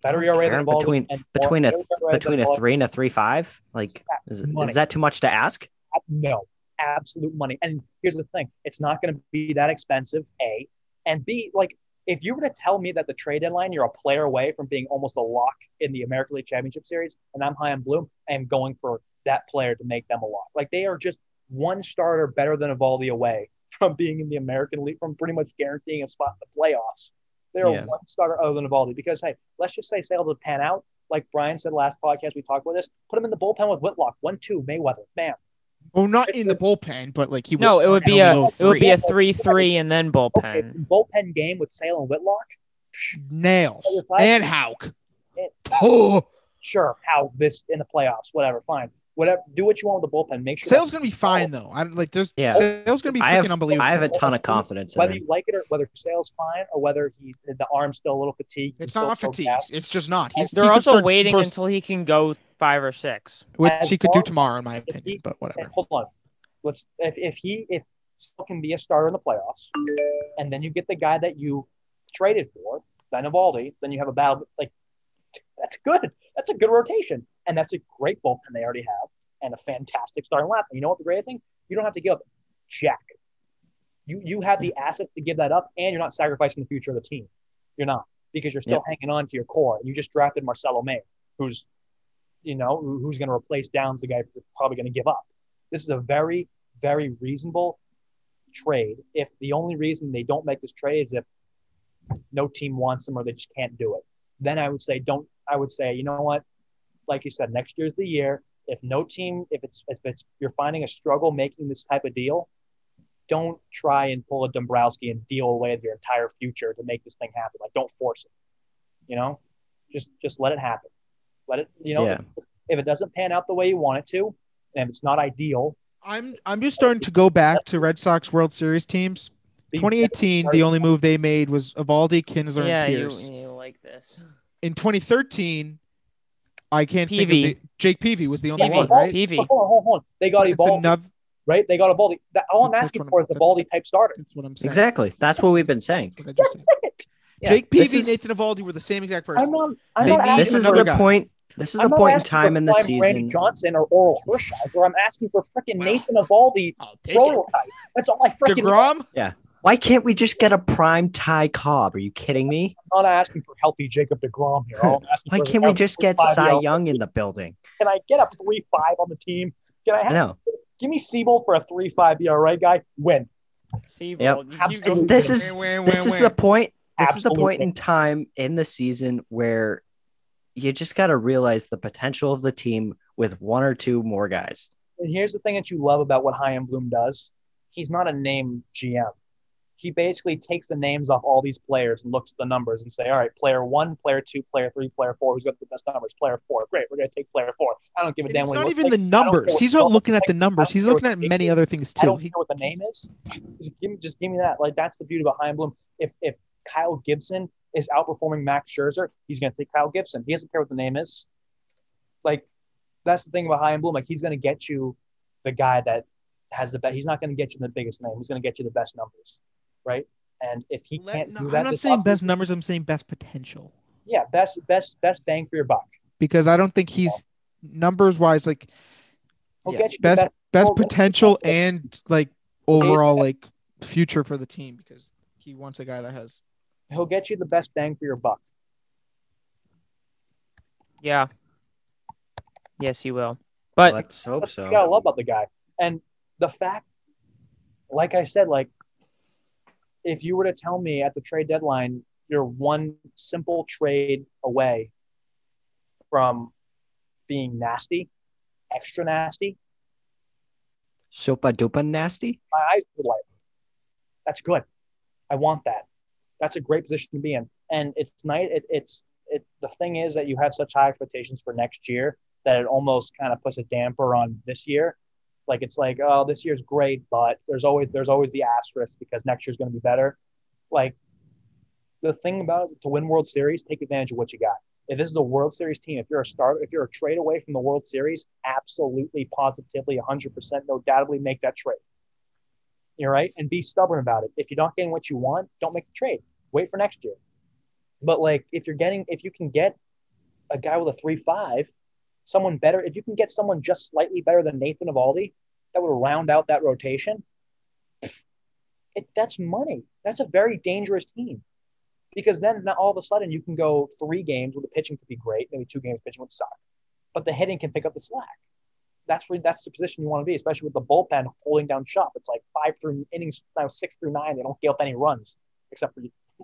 better ERA between between a between a three and a three five, like is, is that too much to ask? No, absolute money. And here's the thing: it's not going to be that expensive. A and B, like if you were to tell me that the trade deadline you're a player away from being almost a lock in the American League Championship Series, and I'm high on Bloom, I am going for that player to make them a lock. Like they are just one starter better than Eovaldi away from being in the American League, from pretty much guaranteeing a spot in the playoffs. They're Yeah. one starter other than Eovaldi because hey, let's just say Sale to pan out. Like Brian said last podcast, we talked about this. Put him in the bullpen with Whitlock, one two Mayweather, bam. Well, not in the bullpen, but like he would no, it would be a low it would be three. a three three and then Okay, bullpen. bullpen game with Sale and Whitlock. nails and Houck. Oh, Sure, how this in the playoffs, whatever, fine, whatever. Do what you want with the bullpen. Make sure Sale's that- gonna be fine though. I don't like. There's Yeah. Sale's gonna be freaking I have unbelievable. I have a ton of confidence in whether him. you like it or whether Sale's fine or whether he's the arm's still a little fatigued. It's not fatigued. It's just not. He's, They're he also waiting first- until he can go five or six. which as he could do tomorrow, in my opinion. he- But whatever. hold on, let's if, if he if still can be a starter in the playoffs, and then you get the guy that you traded for, Ben Eovaldi, then you have a battle like that's good. That's a good rotation, and that's a great bullpen they already have, and a fantastic starting lineup. And you know what the greatest thing? You don't have to give up Jack. You you have the assets to give that up, and you're not sacrificing the future of the team. You're not because you're still hanging on to your core. And you just drafted Marcelo Mayer, who's you know who's going to replace Downs, the guy who's probably going to give up. This is a very very reasonable trade. If the only reason they don't make this trade is if no team wants them or they just can't do it, then I would say don't. I would say you know what, like you said, next year's the year. If no team, if it's if it's you're finding a struggle making this type of deal, don't try and pull a Dombrowski and deal away your entire future to make this thing happen. Like don't force it. You know, just just let it happen. Let it. You know, Yeah. if, if it doesn't pan out the way you want it to, and if it's not ideal, I'm I'm just starting to go back to Red Sox World Series teams. 2018, the only move they made was Eovaldi, Kinsler, yeah, and you, Pearce. you like this. In 2013, I can't think of Peavy. the, Jake Peavy was the only Peavy. one, right? Peavy. Hold on, hold on, hold on. They got It's Eovaldi, another. right? They got a Baldy. All I'm asking for is the Baldy type starter. That's what I'm saying. Exactly. That's what we've been saying. That's what I just That's it. Yeah, Jake this Peavy, is- Nathan Eovaldi were the same exact person. I'm not. I'm They not asking This is the guy. point. This is I'm the point in time in the prime Randy. Johnson or Orel Hershiser. I'm asking for freaking Well, Nathan Eovaldi I'll take it. prototype. That's all I freaking. Degrom, Why can't we just get a prime Ty Cobb? Are you kidding me? I'm not asking for healthy Jacob Degrom here. I'm Why can't we just get five Cy Young in the building? Can I get a three five on the team? Can I I have? know. Give me Siebel for a three five ERA guy. Win. See, Yep. bro, you keep Absolutely. going- This is Win, win, this win, is the point. This is the point in time in the season where you just got to realize the potential of the team with one or two more guys. And here's the thing that you love about what Chaim Bloom does. He's not a name GM. He basically takes the names off all these players and looks at the numbers and say, all right, player one, player two, player three, player four. Who's got the best numbers? Player four. Great. We're going to take player four. I don't give a And damn It's not even like. the I numbers. He's not looking at like. the numbers. He's looking at many other things I too. don't He, know what the name is. Just give me, just give me that. Like that's the beauty of Chaim Bloom. If if Kyle Gibson is outperforming Max Scherzer, he's going to take Kyle Gibson. He doesn't care what the name is. Like that's the thing about Chaim Bloom. Like he's going to get you the guy that has the best. He's not going to get you the biggest name. He's going to get you the best numbers, right? And if he Let- can't no, do that, I'm not this saying best numbers. I'm saying best potential Yeah, best best best bang for your buck. because I don't think he's numbers wise like yeah, get you best best- best potential yeah. and like overall like future for the team because he wants a guy that has He'll get you the best bang for your buck. Yeah. Yes, he will. But Let's hope That's so. you gotta love about the guy. And the fact, like I said, like if you were to tell me at the trade deadline you're one simple trade away from being nasty, extra nasty, Sopa dupa nasty. my eyes would light. That's good. I want that. That's a great position to be in. And it's nice. It, it's it. The thing is that you have such high expectations for next year that it almost kind of puts a damper on this year. Like it's like, oh, this year's great, but there's always there's always the asterisk because next year's going to be better. Like the thing about it, to win World Series, take advantage of what you got. If this is a World Series team, if you're a start, if you're a trade away from the World Series, absolutely, positively, 100%, no doubtably make that trade. You're right, and be stubborn about it. If you're not getting what you want, don't make the trade. Wait for next year. But like, if you're getting, if you can get a guy with a three five, someone better, if you can get someone just slightly better than Nathan Eovaldi, that would round out that rotation. It, that's money. That's a very dangerous team because then all of a sudden you can go three games where the pitching could be great, maybe two games pitching would suck, but the hitting can pick up the slack. That's where that's the position you want to be, especially with the bullpen holding down shop. It's like five through innings now, six through nine. They don't give up any runs except for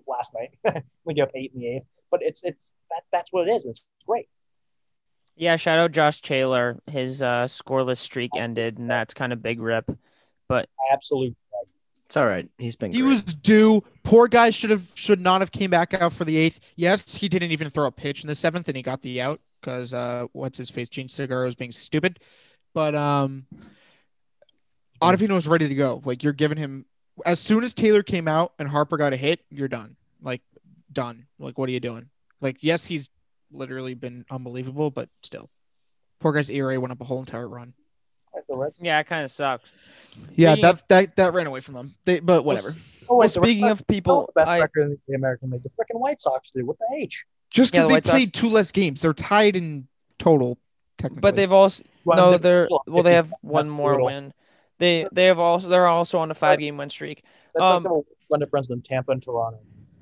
last night. we gave up eight in the eighth, but it's it's that that's what it is. It's great. Yeah, shout out Josh Taylor. His uh, scoreless streak ended, and that's kind of big rip. But absolutely. It's all right. He's been. He great. was due. Poor guy should have should not have came back out for the eighth. Yes, he didn't even throw a pitch in the seventh, and he got the out because uh, what's his face, Jean Segura was being stupid. But um, Ottavino was ready to go. Like you're giving him as soon as Taylor came out and Harper got a hit, you're done. Like done. Like what are you doing? Like yes, he's literally been unbelievable, but still, poor guy's ERA went up a whole entire run. Like the Reds. Yeah, it kind of sucks. Yeah, Speaking that, of- that that ran away from them. They, but whatever. Oh, wait, the Red speaking Sox of people, the best I, record in the American League. The freaking White Sox do. What the H? Just Yeah, because the they White Sox- played two less games, they're tied in total. Technically, but they've also Well, no, they're they're well, they have one more brutal. win. They they have also they're also on a five game win streak. That's Um, some difference than Tampa and Toronto.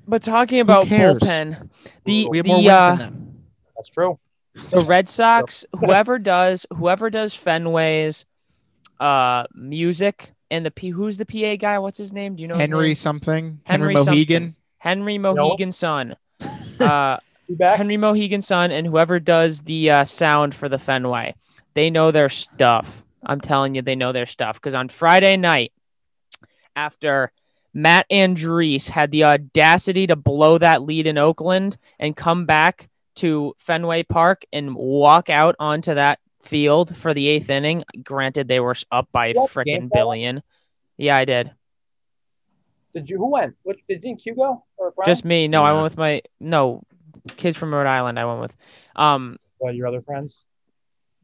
But talking about cares? bullpen, the we have the more wins uh, than them. That's true. the Red Sox, whoever does whoever does Fenway's uh music and the P who's the PA guy? What's his name? Do you know Henry something. Henry, Henry Mahegan. Henry Mahegan's son. Uh back? Henry Mahegan's son and whoever does the uh, sound for the Fenway. They know their stuff. I'm telling you, they know their stuff. Because on Friday night, after Matt Andriese had the audacity to blow that lead in Oakland and come back to Fenway Park and walk out onto that field for the eighth inning, granted they were up by a You watch the game, freaking billion. Yeah, I did. Did you? Who went? What, did didn't Q go or Brian? Just me. No, I went with my no kids from Rhode Island. I went with. Um, Well, your other friends.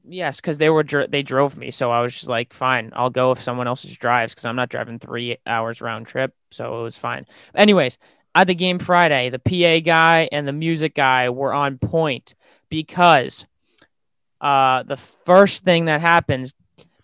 Yes, because they were dr- they drove me, so I was just like, fine, I'll go if someone else drives because I'm not driving three hours round trip, so it was fine. Anyways, at the game Friday, the PA guy and the music guy were on point because uh the first thing that happens,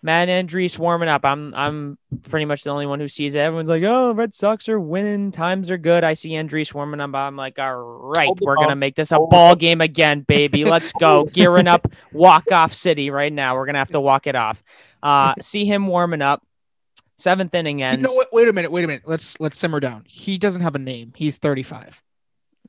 Matt Andriese warming up. I'm I'm pretty much the only one who sees it. Everyone's like, oh, Red Sox are winning, times are good. I see Andriese warming up. I'm like, all right, we're gonna make this a Hold ball game again, baby. Let's go, gearing up walk off city right now. We're gonna have to walk it off. Uh, see him warming up. Seventh inning ends. No, wait, wait a minute. Wait a minute. Let's let's simmer down. He doesn't have a name. He's 35.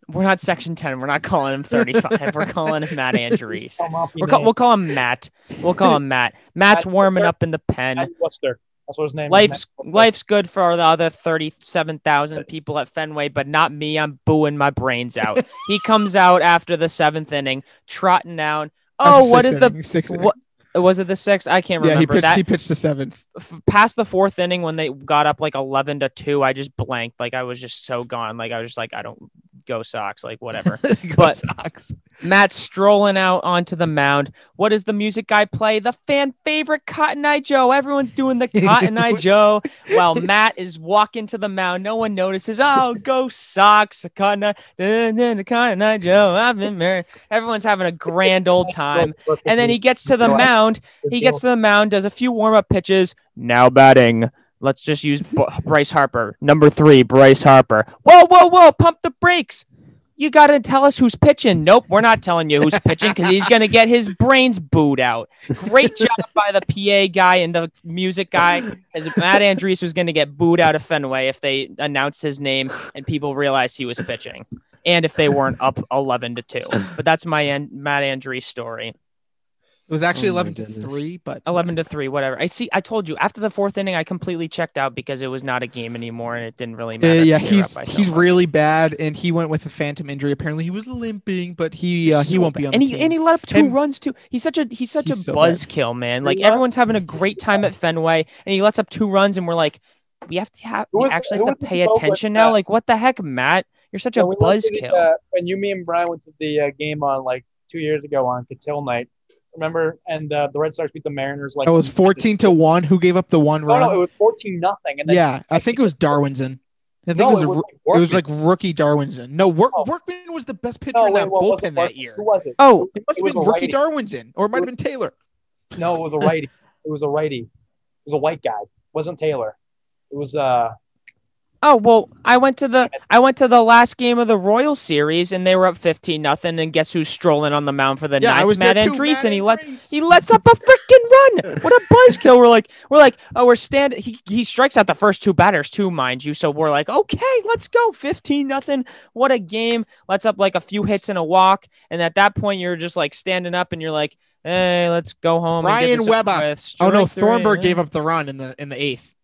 We're not section ten. We're not calling him thirty-five. We're calling him Matt Andrews. We're call, we'll call him Matt. We'll call him Matt. Matt's Matt warming Worcester. up in the pen. Matt Worcester. That's what his name Life's is. Life's good for the other thirty-seven thousand people at Fenway, but not me. I'm booing my brains out. he comes out after the seventh inning, trotting down. Oh, what is the six what? Was it the sixth? I can't Yeah, he remember pitched. that. He pitched the seventh. f- past the fourth inning when they got up like 11 to 2 i just blanked like i was just so gone like i was just like i don't go sox like whatever Go But- Sox. Matt's strolling out onto the mound what does the music guy play the fan favorite cotton eye joe everyone's doing the cotton eye joe while matt is walking to the mound no one notices oh go sox cotton eye, cotton eye joe i've been married everyone's having a grand old time and then he gets to the mound he gets to the mound, does a few warm up pitches. Now batting. Let's just use Bryce Harper. Number three, Bryce Harper. Whoa, whoa, whoa. Pump the brakes. You got to tell us who's pitching. Nope, we're not telling you who's pitching because he's going to get his brains booed out. Great job by the PA guy and the music guy. As Matt Andriese was going to get booed out of Fenway if they announced his name and people realized he was pitching. And if they weren't up 11 to 2. But that's my An- Matt Andriese story. It was actually Oh 11 to goodness. 3, but 11 to 3 whatever i see i told you after the fourth inning i completely checked out because it was not a game anymore and it didn't really Uh, matter yeah, if they were he's so he's much. really bad, and he went with a phantom injury. Apparently, he was limping, but he uh, he So won't be on and the he team. and he let up two And- runs too. He's such a he's such He's a so bad. buzzkill, man. Like everyone's having a great time at Fenway, and he lets up two runs, and we're like, we have to have Who we actually have to pay vote with attention that? now. Like what the heck, Matt? You're such a When we went to the, buzzkill. uh, when you, me, and Brian went to the uh, game on like two years ago on Catil night, remember? And uh, the Red Sox beat the Mariners like it was 14 to 1. Who gave up the one run? no, it was fourteen nothing. And then yeah, I think it was Darwinzon. I think no, it was, a, was ro- like it was like rookie Darwinzon. No, Work, Oh. Workman was the best pitcher no, in that what was bullpen it? that year. Who was it? oh, It must It have been rookie righty. Darwinzon, or it might have been Taylor. No, it was a righty. it was a righty. It was a white guy. It wasn't Taylor. It was uh oh well, I went to the I went to the last game of the Royal Series, and they were up fifteen nothing. And guess who's strolling on the mound for the Yeah, I ninth? was Matt there. Andriese, Matt and he let He lets up a freaking run. What a buzzkill. We're like, we're like, oh, we're stand. He he strikes out the first two batters too, mind you. So we're like, okay, let's go. Fifteen nothing. What a game. Lets up like a few hits and a walk. And at that point, you're just like standing up and you're like, hey, let's go home. Ryan this over Weber. Oh no, Strike three. Thornburg gave up the run in the in the eighth.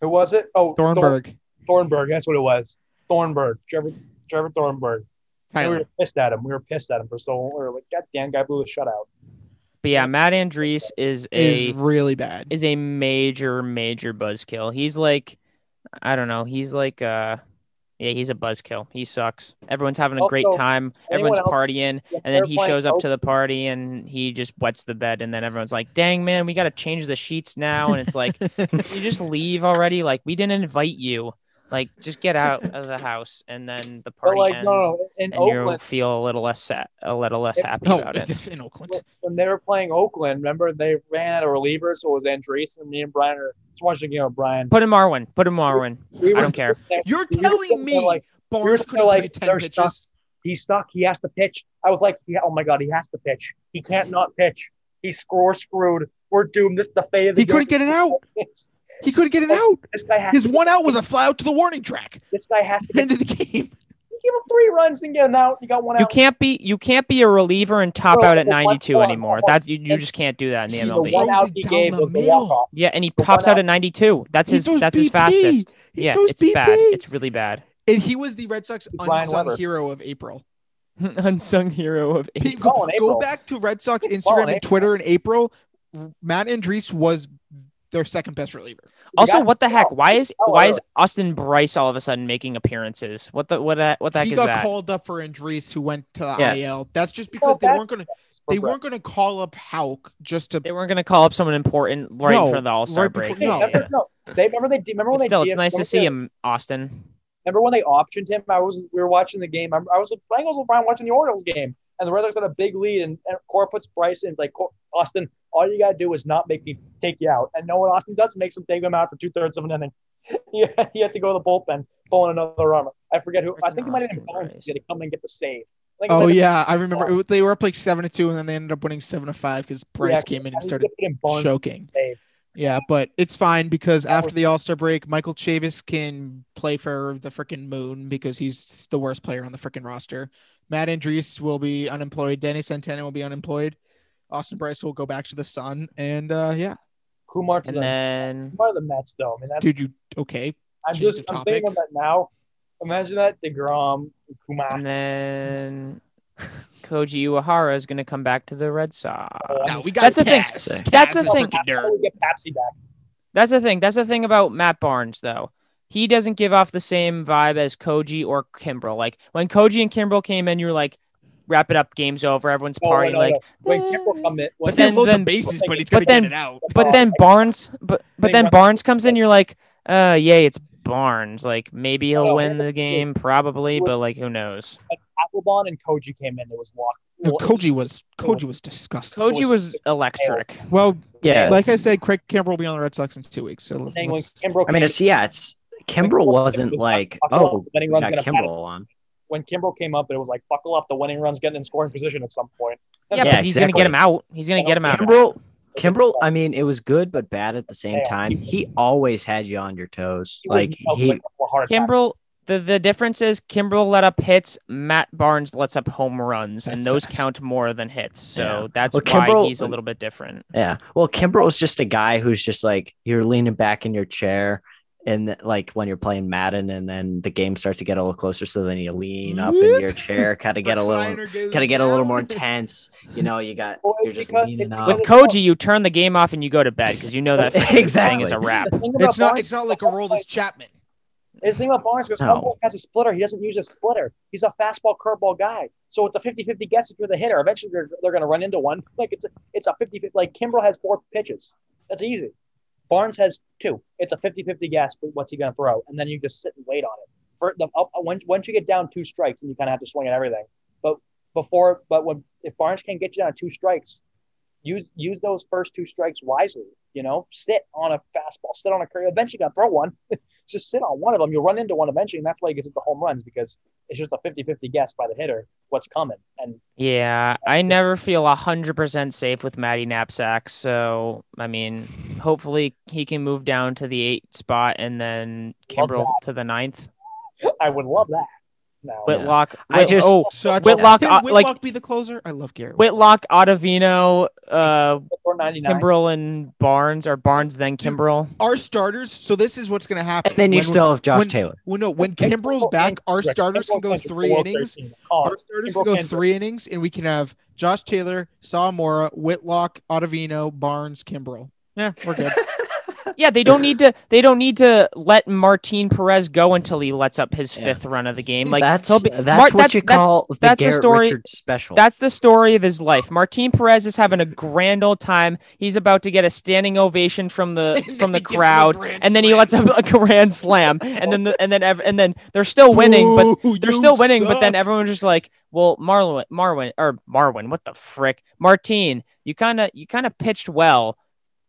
who was it? Oh Thor- Thornburg. Thornburg. That's what it was. Thornburg. Trevor Trevor Thornburg. And we were pissed at him. We were pissed at him for so long. We were like, God damn, guy blew a shutout. But yeah, Matt Andriese is a is really bad. is a major major buzzkill. He's like, I don't know. He's like, uh, yeah, he's a buzzkill. He sucks. Everyone's having a great time. Everyone's else- partying. If And then he shows up Oak- to the party and he just wets the bed. And then everyone's like, dang, man, we got to change the sheets now. And it's like, you just leave already. Like, we didn't invite you. Like, just get out of the house. And then the But party like, ends. no, no, in and you Oakland, feel a little less sad, a little less happy no, about it. in Oakland. when- when they were playing Oakland, remember they ran out of relievers, so it was Andriese and me and Brian are just watching the game with Brian. Put him Marwin. Put him Marwin. We I don't care. there- You're we telling me like Barnes were could still like, ten they're pitches. stuck. he's stuck. He has to pitch. I was like, yeah, oh my god, he has to pitch. He can't not pitch. He's score screwed. We're doomed. This is the fate of the He couldn't get it out. He couldn't get it out. This guy has His to, one out was a fly out to the warning track. This guy has to get. End of the game. You Give him three runs and get him out. You got one out. You out. can't be you can't be a reliever and top No, out at the one- 92 hold anymore. hold on. That's you, you just can't do that in the He's the a MLB. one out Throws he it gave the was the middle. walk off. Yeah, and he The pops out out- at 92. That's He his throws that's his BP. fastest. He yeah, throws it's bad. It's really bad. And he was the Red Sox Brian unsung Weber. hero of April. Unsung hero of Pe- April. Go, in go April. back to Red Sox Well, in Instagram and April. Twitter in April. Matt Andriese was their second best reliever. Also, guy- what the heck? Why is Oh, why oh. is Austin Brice all of a sudden making appearances? What the what that what the heck he is got called up for Andriese, who went to the Yeah. IL. That's just Well, because they weren't going to they weren't going to call up Houck just to. They weren't going to call up someone important right No, for the All Star right break. before- no. Yeah, Remember, no, they remember they remember when But they still, it's nice to see him, Austin. Remember when they optioned him? I was we were watching the game. I, I was with I with Brian watching the Orioles game, and the Red Sox had a big lead, and, and Cora puts Brice in. Like Austin, all you gotta do is not make me take you out. And know what Austin does? Makes him take him out for two thirds of an inning. yeah, he had to go to the bullpen, pulling another arm. I forget who. I think it might have been Austin Bones. Brice. He had to come and get the save. I Oh yeah, I remember it, was- they were up like seven to two, and then they ended up winning seven to five because Brice Yeah, came in and started put in Bones choking. save. Yeah, but it's fine because after the All Star break, Michael Chavis can play for the freaking moon because he's the worst player on the freaking roster. Matt Andrees will be unemployed. Danny Santana will be unemployed. Austin Brice will go back to the Sun, and uh, yeah, Kumar to And the then Kumar to the Mets though. I mean that's dude, you okay? I'm change just I'm thinking topic. about that now. Imagine that Degrom, Kumar. and then Koji Uehara is going to come back to the Red Sox. Oh, No, we got That's the thing. Cass. That's the thing. freaking How dirt. do we get Papsy back? That's the thing. That's the thing about Matt Barnes, though. He doesn't give off the same vibe as Koji or Kimbrel. Like when Koji and Kimbrel came in, you're like, wrap it up, game's over, everyone's No, no, partying. no, like, no. when eh. Kimbrel come in, when But He'll then- the bases, but he's but gonna then- get it out. but then Barnes, but but then Barnes comes in, you're like, uh, yay, it's Barnes. Like maybe he'll win the game, probably, but like who knows? Papelbon and Koji came in, it was locked. No, Koji was Koji was disgusting. Koji was- was electric. Well, Yeah. like I said, Craig Kimbrel will be on the Red Sox in two weeks. So saying let's- I mean, it's yeah, it's Kimbrel wasn't like, oh, we winning run's got gonna on. when Kimbrel came up, it was like buckle up, the winning run's getting in scoring position at some point. Yeah, Yeah, but he's gonna get him out. He's gonna get him out. Kimbrel, Kimbrel. I mean, it was good but bad at the same Yeah. time. He always had you on your toes. He Like nailed with he, a couple of heart attacks. Kimbrel, the the difference is Kimbrel let up hits, Matt Barnes lets up home runs, and those facts. count more than hits. So Yeah. that's Well, why Kimbrel- he's a little bit different. Yeah. Well, Kimbrel's just a guy who's just like you're leaning back in your chair and like when you're playing Madden and then the game starts to get a little closer. So then you lean up in your chair, kind of get a little kind of get a little more down. intense. You know, you got Well, you're just leaning up. With Koji, you turn the game off and you go to bed because you know that freaking thing Exactly. is a wrap. The thing about It's not. It's not like a Roldis Chapman. His thing about Barnes is No. Has a splitter. He doesn't use a splitter. He's a fastball curveball guy. So it's a 50-50 guess if you're the hitter. Eventually they're, they're going to run into one. Like it's a it's a 50 like Kimbrel has four pitches. That's easy. Barnes has two. It's a 50-50 guess for what's he going to throw, and then you just sit and wait on it. For the up, uh, once once you get down two strikes, and you kind of have to swing at everything. But before, but when if Barnes can't get you down two strikes, use use those first two strikes wisely. You know, sit on a fastball, sit on a curve. Eventually, to throw one. just sit on one of them. You'll run into one eventually, and that's why you get to the home runs because it's just a 50-50 guess by the hitter what's coming. And Yeah, I never feel hundred percent safe with Matty Knapsack. So I mean, hopefully he can move down to the eight spot and then Kimbrel to the ninth. I would love that. No, But- Whitlock. I just- oh Such Whitlock, Can uh, Whitlock like- be the closer? I love Garrett. Whitlock, Ottavino, uh, four ninety nine. Kimbrel, and Barnes, or Barnes then Kimbrel. Our starters. So this is what's going to happen. and then you When- still have Josh when- Taylor. Well, no, when Kimbrel's back, our starters can go three innings. Our starters can go three innings, and we can have Josh Taylor, Sawamura, Whitlock, Ottavino, Barnes, Kimbrel. Yeah, we're good. Yeah, they don't need to. They don't need to let Martin Perez go until he lets up his Yeah. fifth run of the game. Like that's be, that's Mar- what that's- you that's- call the that's the Garrett story- Richards special. That's the story of his life. Martin Perez is having a grand old time. He's about to get a standing ovation from the from the he gives him a crowd, and then he lets up a grand slam, and then the, and then ev- and then they're still winning, but they're still winning. But then everyone's just like, "Well, Marlon, Marwin, or Marwin, what the frick, Martin, you kind of you kind of pitched well."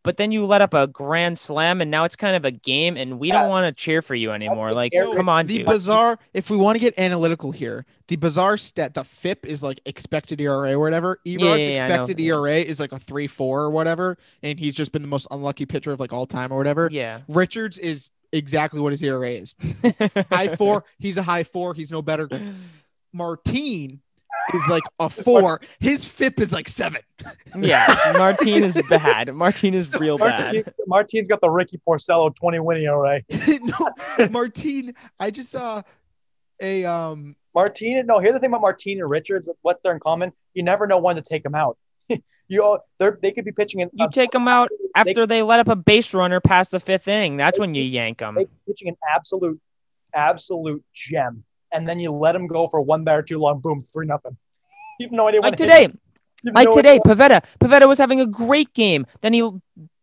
But then you let up a grand slam, and now it's kind of a game, and we Yeah. don't want to cheer for you anymore. Like, Garrett- come on, the dude. bizarre if we want to get analytical here the bizarre stat the fip is like expected era or whatever erod's yeah, yeah, I expected era is like a 3-4 or whatever and he's just been the most unlucky pitcher of like all time or whatever yeah. richards is exactly what his era is high four he's a high four he's no better martine is like a four his fip is like seven yeah, Martin is bad. Martin is real bad. Martin, Martin's got the Ricky Porcello 20 winning array. no martine i just saw a um Martin, no, here's the thing about Martin and Richards. What's there in common? You never know when to take them out. you they're, they could be pitching in You take them out after they let up a base runner past the fifth inning. That's when you yank them. they pitching an absolute, absolute gem, and then you let him go for one batter too long. Boom, three nothing. You have no idea Like today, them. You have like no today, idea. Pivetta. Pivetta was having a great game. Then he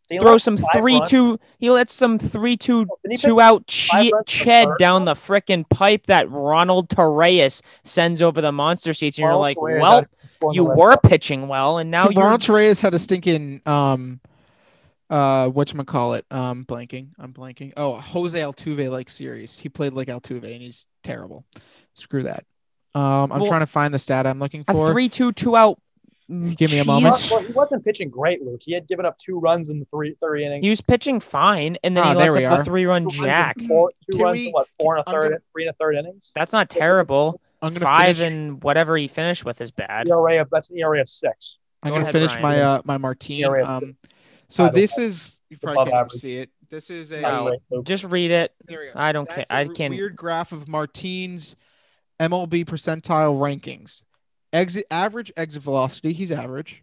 They throws some three runs. two. He lets some three two Didn't he two pitch out five che- runs the ched down the frickin' pipe that Ronald Torreyes sends over the monster seats, and you're Ronald like, Torreyes well, you were pitching well, and now you're Ronald Reyes had a stinking um uh whatchamacallit um blanking i'm blanking oh jose altuve like series he played like altuve and he's terrible screw that um i'm Well, trying to find the stat i'm looking a for three two two out. mm, Give me a moment. Well, he wasn't pitching great, Luke. He had given up two runs in the three three innings. He was pitching fine, and then Ah, he there lets we up are. the three run Two runs jack. Four, two Can runs we- in what? Four and a I'm third, gonna- three and a third innings. That's not terrible. i'm gonna Five finish, and whatever he finished with is bad. ERA of that's an ERA of six. i'm Go gonna ahead, finish Brian. my uh my martine Yeah, we um so Title this is you probably can't even average. see it this is a Not great, Luke. Just read it. there we go. I don't care. That's a I r- can. weird graph of Martine's MLB percentile rankings. Exit average exit velocity, he's average.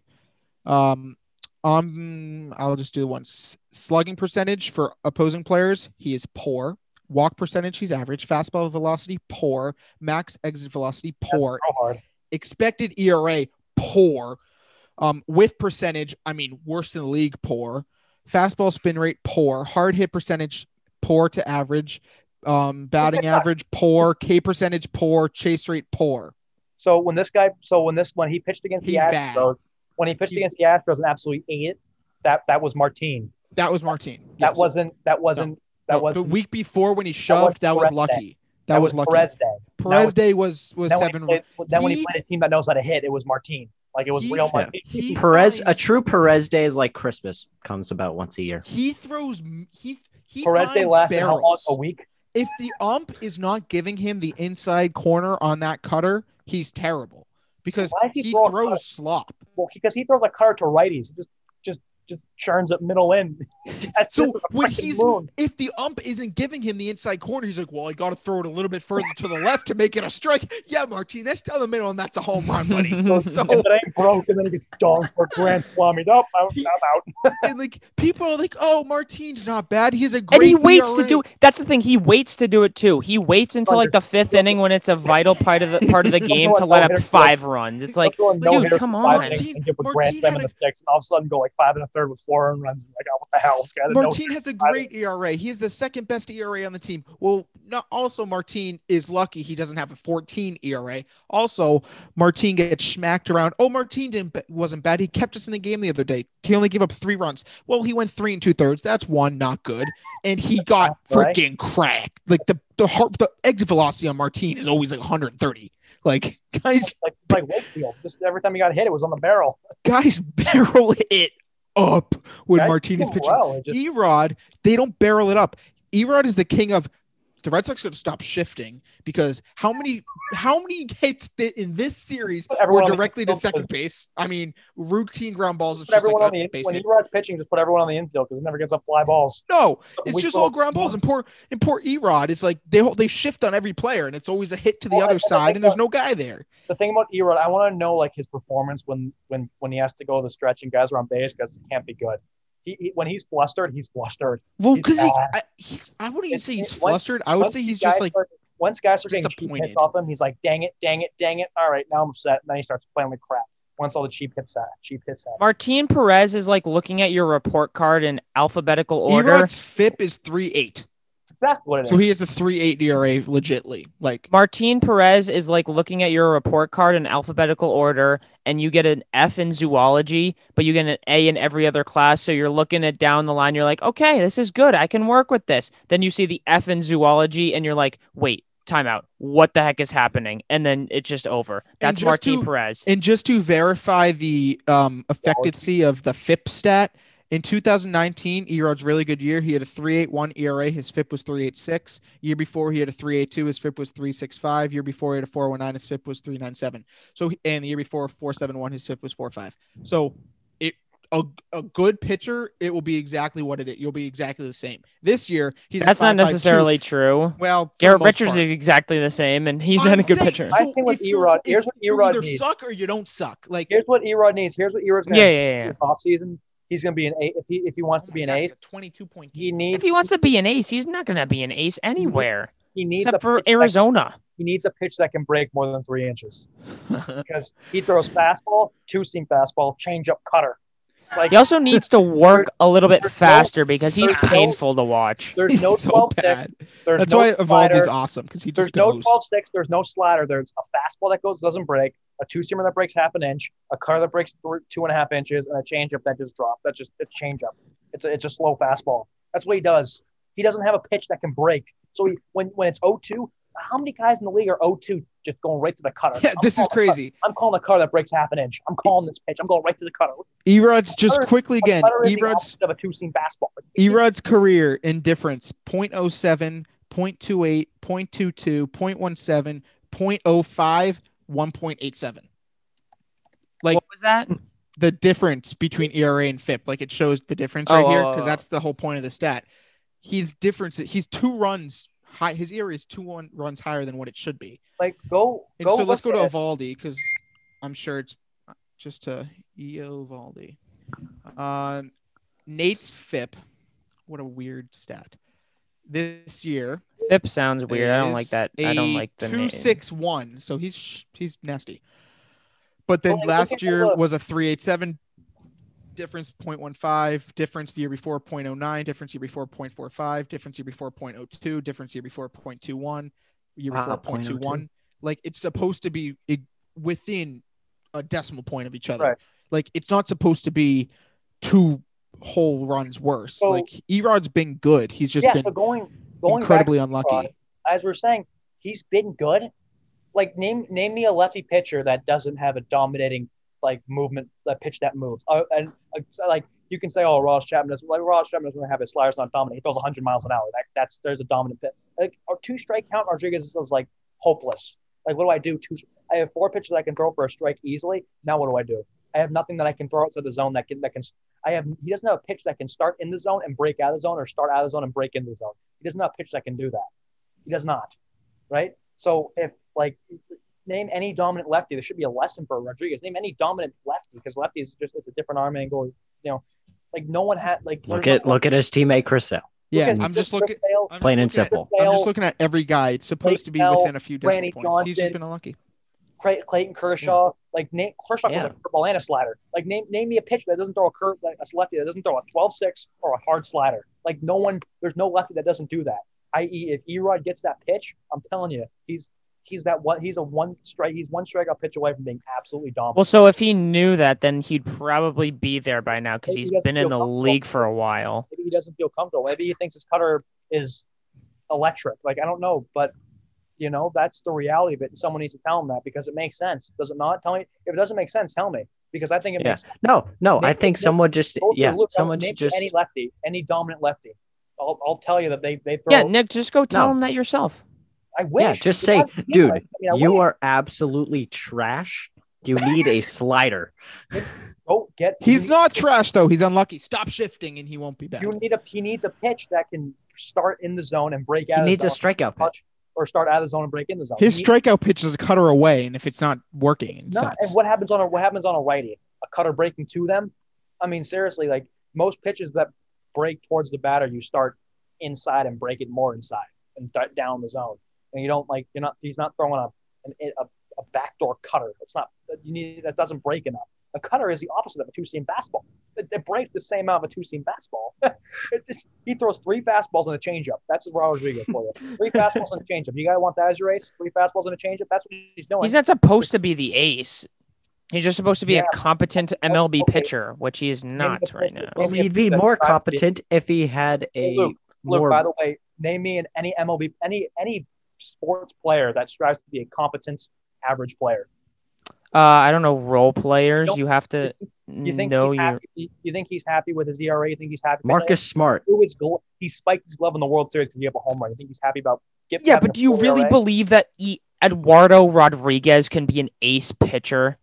Um, um, I'll just do the one slugging percentage for opposing players. He is poor. Walk percentage, he's average. Fastball velocity, poor. Max exit velocity, poor. so hard. Expected ERA, poor. Um, whiff percentage, I mean, worse than the league, poor. Fastball spin rate, poor. Hard hit percentage, poor to average. Um, batting average, poor. K percentage, poor. Chase rate, poor. So when this guy, so when this when he pitched against He's the bad. Astros, when he pitched He's- against the Astros and absolutely ate it, that that was Martine. That was Martine. That Yes. wasn't that wasn't that No, was the week before when he shoved. That was Perez lucky. that, That was lucky. Perez Day. Perez was- Day was was Then, seven. he played, then when he He- played a team that knows how to hit, it was Martine. Like it was He- real Yeah. He Perez, a true Perez day is like Christmas comes about once a year. He throws. He he Perez Day finds lasted how long? A week. if the ump is not giving him the inside corner on that cutter, he's terrible because he he throwing throws slop. Well, because he throws a cutter to righties, just just just churns up middle in. So when he's moon. if the ump isn't giving him the inside corner, he's like, "Well, I got to throw it a little bit further to the left to make it a strike." Yeah, Martin, that's down the middle, and that's a home run, buddy. so if it ain't broke, and then he gets donked for a grand slam. He's up. I'm, He- I'm out. and like people are like, "Oh, Martin's not bad. He's has a And great." he waits to do. That's the thing. He waits to do it too. He waits until like the fifth inning when it's a vital part of the part of the game to let up five runs. It's like, Throw dude, come on. innings Martin- and give a Martin grand had the and all of a sudden go like five and a third with four earned runs. Like, oh, what the hell? This guy had a Martin has a great ERA. He is the second best ERA on the team. Well, not also Martin is lucky he doesn't have a 14 ERA. Also, Martin gets smacked around. Oh, Martin didn't wasn't bad. He kept us in the game the other day. He only gave up three runs. Well, he went three and two thirds. That's one, not good. And he got freaking cracked. Like the the heart, the exit velocity on Martin is always like 130. Like guys, like like Wakefield. Just every time he got hit, it was on the barrel. guys barrel it up when Guys Martin is doing pitching. well. Just- Erod, they don't barrel it up. Erod is the king of the Red Sox got to stop shifting because how many how many hits in this series were everyone on the directly to second base? I mean, routine ground balls. Put just everyone like on the a in- base when. Erod's pitching, just put everyone on the infield because it never gets up fly balls. No, it's We just all ground balls. And poor and poor Erod, it's like they they shift on every player, and it's always a hit to the Well, other side, and there's that- no guy there. The thing about Erod, I want to know like his performance when when when he has to go to the stretch and guys are on base because it can't be good. He, he when he's flustered, he's flustered. Well, because he, I, he's I wouldn't even It's- say he's it- once- flustered. I would say he's just like start- once guys are getting cheap hits off him, he's like, dang it, dang it, dang it. All right, now I'm upset. And then he starts playing with crap. Once all the cheap hits out, cheap hits out. Martin Perez is like looking at your report card in alphabetical order. Erod's FIP is three eight. That's exactly what it is. So he has a three eight ERA legitly. Like Martin Perez is like looking at your report card in alphabetical order, and you get an F in zoology, but you get an A in every other class. So you're looking at down the line, you're like, okay, this is good. I can work with this. Then you see the F in zoology, and you're like, wait, timeout. What the heck is happening? And then it's just over. That's just Martin to- Perez. and just to verify the um effectiveness of the FIP stat. In 2019, Erod's really good year. He had a 3.81 ERA. His FIP was 3.86. Year before, he had a 3.82. His FIP was 3.65. Year before, he had a 4.19. His FIP was 3.97. So, and the year before, 4.71. His FIP was 4.5. So, it a, a good pitcher, it will be exactly what it is. You'll be exactly the same. This year, he's That's not necessarily true. well. Garrett Richards part. is exactly the same, and he's I'm not a good saying, pitcher. I think with if Erod- if here's what you Erod either needs. suck or you don't suck. Like Here's what Erod needs. Here's what Erod's gonna Yeah, do yeah, yeah. this off season. He's gonna be an ace if he if he wants oh to be an God, ace. 22 point He needs If he wants to be an ace, he's not going to be an ace anywhere he needs except a for pitch that- Arizona. he needs a pitch that can break more than three inches because he throws fastball, two seam fastball, changeup, cutter. Like He also needs to work a little bit there's no- faster because he's there's no- painful to watch. there's no He's so 12 bad. There's That's no why Eovaldi's is awesome because he There's just no 12 sticks. There's no slider. There's a fastball that goes doesn't break, a two seamer that breaks half an inch, a cutter that breaks th- two and a half inches, and a changeup that just drops. That's just a changeup. It's a, it's a slow fastball. That's what he does. He doesn't have a pitch that can break. So he, when when it's 0-2, how many guys in the league are 0-2 just going right to the cutter? Yeah, I'm this is crazy. I'm calling the cutter that breaks half an inch. I'm calling this pitch. I'm going right to the cutter. Erod's just Cutter- quickly again. Erod's of a two seam fastball. Erod's career in difference 0.07, 0.28, 0.22, 0.17, 0.05, 1.87. Like what was that? the difference between ERA and FIP, like it shows the difference right Oh, here oh, because oh. that's the whole point of the stat. He's difference. He's two runs high. His ERA is two one runs higher than what it should be. Like go And go. so let's go to Eovaldi because I'm sure it's just to EO Eovaldi. Um, Nate's FIP. What a weird stat. This year, FIP sounds weird. I don't like that. I don't like the two name. six one. So he's he's nasty. But then Well, last year was a three eight seven. Difference 0.15, difference the year before 0.09, difference year before 0.45, difference year before 0.02, difference year before 0.21, year Ah, before 0.21. 0.02. Like it's supposed to be within a decimal point of each other. Right. Like it's not supposed to be two whole runs worse. So- like Erod's been good. He's just yeah, been so going going incredibly unlucky. Erod, as we're saying, he's been good. Like name name me a lefty pitcher that doesn't have a dominating like movement, that pitch that moves. Uh, and uh, like you can say, oh, Ross Chapman doesn't like Ross Chapman doesn't have his slider's not dominant. He throws 100 miles an hour. That, that's there's a dominant pitch. like a two strike count, Rodriguez was like hopeless. Like, what do I do? Two, I have four pitches I can throw for a strike easily. Now what do I do? I have nothing that I can throw outside the zone that can that can. I have he doesn't have a pitch that can start in the zone and break out of the zone, or start out of the zone and break into the zone. He doesn't have a pitch that can do that. He does not, right? So if like name any dominant lefty, there should be a lesson for Rodriguez. Name any dominant lefty because lefty is just it's a different arm angle. You know, like no one had like Look at no- look at his teammate Chris Sale. Yeah, I'm just Chris looking. Sale, I'm just Plain and looking at- simple. I'm just looking at every guy it's supposed to be within a few decimal Randy points. He's just been unlucky. Clayton Kershaw, like name Kershaw Yeah. with a curveball and a slider. Like name name me a pitcher that doesn't throw a curve like a lefty that doesn't throw a 12-6 or a hard slider. Like no one, there's no lefty that doesn't do that. I.e., if Erod gets that pitch, I'm telling you, he's he's that one. He's a one strike. He's one strikeout pitch away from being absolutely dominant. Well, so if he knew that, then he'd probably be there by now because he's he been in the league for a while. Maybe he doesn't feel comfortable. Maybe he thinks his cutter is electric. Like I don't know, but you know that's the reality of it. And someone needs to tell him that because it makes sense. Does it not? Tell me if it doesn't make sense. Tell me because I think it Yeah. makes sense. No, no, I think name- someone just yeah, someone just any lefty, any dominant lefty. I'll, I'll tell you that they they throw. Yeah, Nick, just go tell No. him that yourself. I wish. yeah, just say, I dude, I- I mean, I you wish. are absolutely trash. You need a slider. Go get. He's you not trash though. He's unlucky. Stop shifting, and he won't be back. You need a. He needs a pitch that can start in the zone and break He out. needs a of the zone, strikeout pitch. Or start out of the zone and break in the zone. His strikeout pitch is a cutter away, and if it's not working, it not, and what happens on a what happens on a righty? A cutter breaking to them. I mean, seriously, like most pitches that break towards the batter, you start inside and break it more inside and d- down the zone. And you don't like you're not. He's not throwing a an, a, a backdoor cutter. It's not. You need that doesn't break enough. A cutter is the opposite of a two-seam fastball. It, it breaks the same amount of a two-seam fastball. Just- he throws three fastballs and a changeup. That's Raul Rodriguez for you. Three fastballs and a changeup. You guys want that as your ace? Three fastballs and a changeup. That's what he's doing. He's not supposed to be the ace. He's just supposed to be Yeah. a competent MLB Okay. pitcher, which he is not the right now. Well, he'd be more competent if he had a Luke, Luke, more. by the way, name me in any MLB, any any sports player that strives to be a competent average player. Uh, I don't know role players. Don't- You have to You think know he's happy? You you think he's happy with his ERA? You think he's happy? Marcus Smart. Who is gl- he spiked his glove in the World Series because he have a home run. You think he's happy about? Get, Yeah, but do you really ERA? believe that e- Eduardo Rodriguez can be an ace pitcher?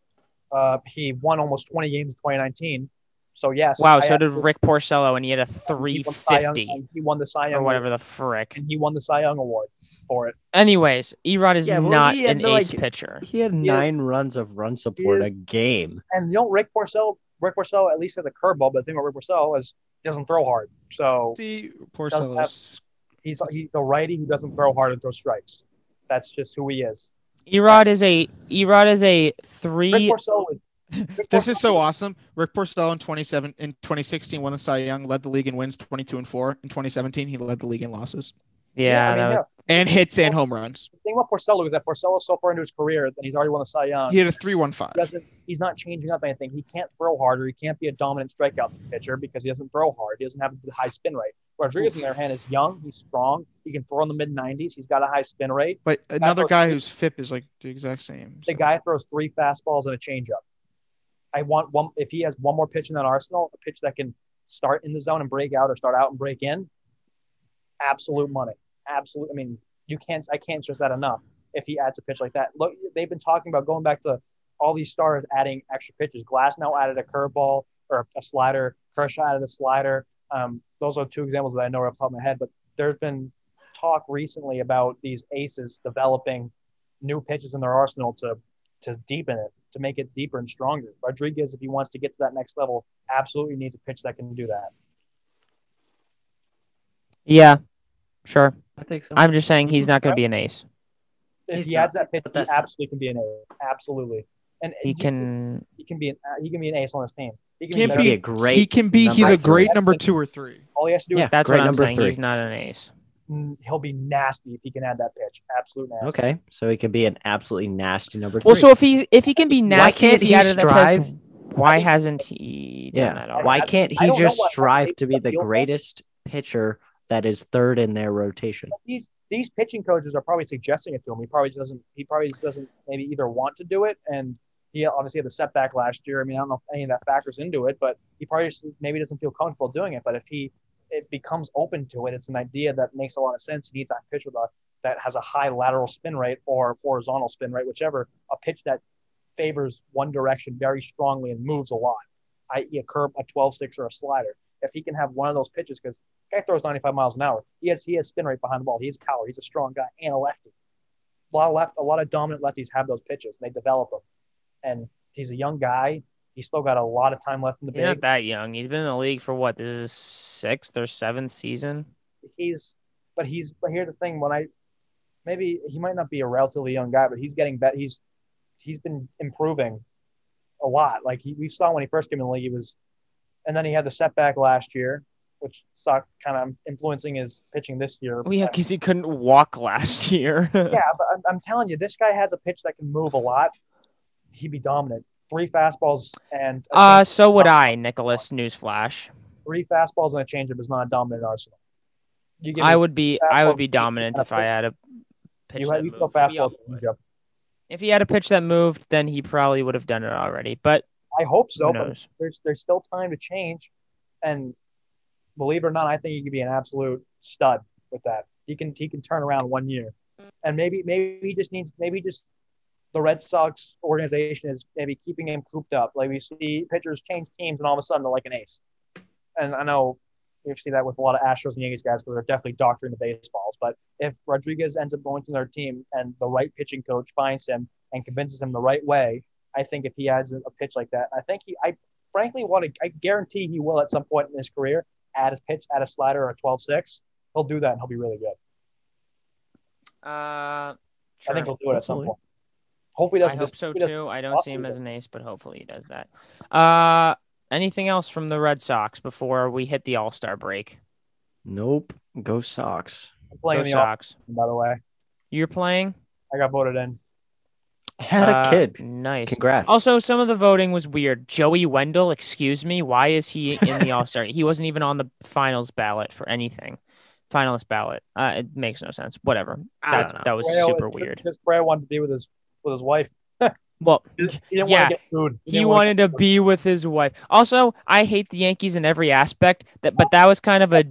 Uh, he won almost 20 games in 2019. So yes. Wow, I so did Rick Porcello, and he had a he won Young- 350 He won the Cy Young or whatever the frick. and he won the Cy Young award for it. Anyways, Erod is Yeah, well, not he had, an ace like- pitcher. He had He is- nine runs of run support is- a game. And you know, Rick Porcello, Rick Porcello at least has a curveball. But the thing about Rick Porcello is he doesn't throw hard. So See, Doesn't he's he's a righty who doesn't throw hard and throw strikes. That's just who he is. Erod is a Erod is a Rick three. Porcello is. This is so awesome. Rick Porcello in 27 in 2016 won the Cy Young, led the league in wins 22 and 4. In 2017, he led the league in losses Yeah, I mean, that was- yeah. and hits and home runs. The thing about Porcello is that Porcello's so far into his career that he's already won the Cy Young. He had a 3-1-5. Doesn't. He's not changing up anything. He can't throw harder. He can't be a dominant strikeout pitcher because he doesn't throw hard. He doesn't have a high spin rate. Rodriguez, on the other hand, is young. He's strong. He can throw in the mid 90s. He's got a high spin rate. But another throws- guy whose FIP is like the exact same. The guy throws three fastballs and a changeup. I want one. If he has one more pitch in that arsenal, a pitch that can start in the zone and break out, or start out and break in, absolute money. Absolute. I mean, you can't. I can't stress that enough. If he adds a pitch like that, look, they've been talking about going back to all these stars adding extra pitches. Glasnow added a curveball or a slider. Kershaw added a slider. Um, those are two examples that I know off the top of my head. But there's been talk recently about these aces developing new pitches in their arsenal to to deepen it, to make it deeper and stronger. Rodriguez, if he wants to get to that next level, absolutely needs a pitch that can do that. yeah, sure. I think so. I'm just saying he's not going to be an ace. If He's he not, adds that pitch, but he absolutely can be an ace. Absolutely, and He he can. he can be an he can be an ace on his team. He can Can't be, be a great. he can be. He's a great three. number two or three. all he has to do Yeah, That's great what I'm number saying. three. He's not an ace. mm, he'll be nasty if he can add that pitch. Absolute nasty. Okay, so he can be an absolutely nasty number three. Well, so if he if he can be nasty, why can't if he, he strive- pitch, why hasn't he done yeah, that why can't he just strive to be the Feel greatest pitcher that is third in their rotation? These these pitching coaches are probably suggesting it to him. He probably doesn't. He probably doesn't maybe either want to do it, and he obviously had the setback last year. I mean, I don't know if any of that factors into it, but he probably just maybe doesn't feel comfortable doing it. But if he it becomes open to it. It's an idea that makes a lot of sense. He needs that pitch with a that has a high lateral spin rate or horizontal spin rate, whichever. A pitch that favors one direction very strongly and moves a lot, i.e., a curve, a 12-6, or a slider. If he can have one of those pitches, because guy throws 95 miles an hour, he has he has spin rate behind the ball. He has power. He's a strong guy and a lefty. A lot of left, a lot of dominant lefties have those pitches. And they develop them, and he's a young guy. He's still got a lot of time left in the He's big. not that young. He's been in the league for what? This is his sixth or seventh season. he's but he's but here's the thing when I maybe he might not be a relatively young guy, but he's getting better. He's he's been improving a lot. Like he, we saw when he first came in the league, he was, and then he had the setback last year, which saw kind of influencing his pitching this year. Well, yeah, because he couldn't walk last year. yeah, but I'm, I'm telling you, this guy has a pitch that can move a lot. He'd be dominant. Three fastballs and uh, so would I, Nicholas. Newsflash. three fastballs and a changeup is not a dominant arsenal. You I would be I would be dominant if I had a pitch you, had, you. Fastball changeup. If he had a pitch that moved, then he probably would have done it already. But I hope so, but there's there's still time to change. And believe it or not, I think he could be an absolute stud with that. He can he can turn around one year, and maybe maybe he just needs maybe just the Red Sox organization is maybe keeping him cooped up. Like we see pitchers change teams, and all of a sudden they're like an ace. And I know we see that with a lot of Astros and Yankees guys because they're definitely doctoring the baseballs. But if Rodriguez ends up going to their team and the right pitching coach finds him and convinces him the right way, I think if he has a a pitch like that, I think he, I frankly want to, I guarantee he will at some point in his career add his pitch, add a slider or a 12 6. He'll do that and he'll be really good. Uh, I think he'll do it at some point. Hopefully, he I doesn't. hope so too. I don't see him as an ace, but hopefully he does that. Uh, anything else from the Red Sox before we hit the All Star break? Nope. Go Sox. I'm playing Go the Sox. by the way. You're playing. I got voted in. Had a Uh, kid. Nice. Congrats. Also, some of the voting was weird. Joey Wendle, excuse me, why is he in the All Star? he wasn't even on the finals ballot for anything. Finalist ballot. Uh, it makes no sense. Whatever. I don't know. that was Braille- super weird. Just Brad wanted to be with his with his wife. Well, He didn't Yeah, want to get food. he didn't wanted to food. be with his wife. Also, I hate the Yankees in every aspect. That, but that was kind of a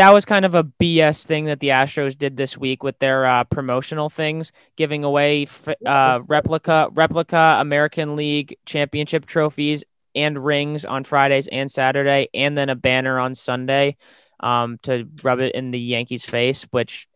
that was kind of a BS thing that the Astros did this week with their uh, promotional things, giving away f- uh, replica replica American League championship trophies and rings on Fridays and Saturday, and then a banner on Sunday um, to rub it in the Yankees' face, which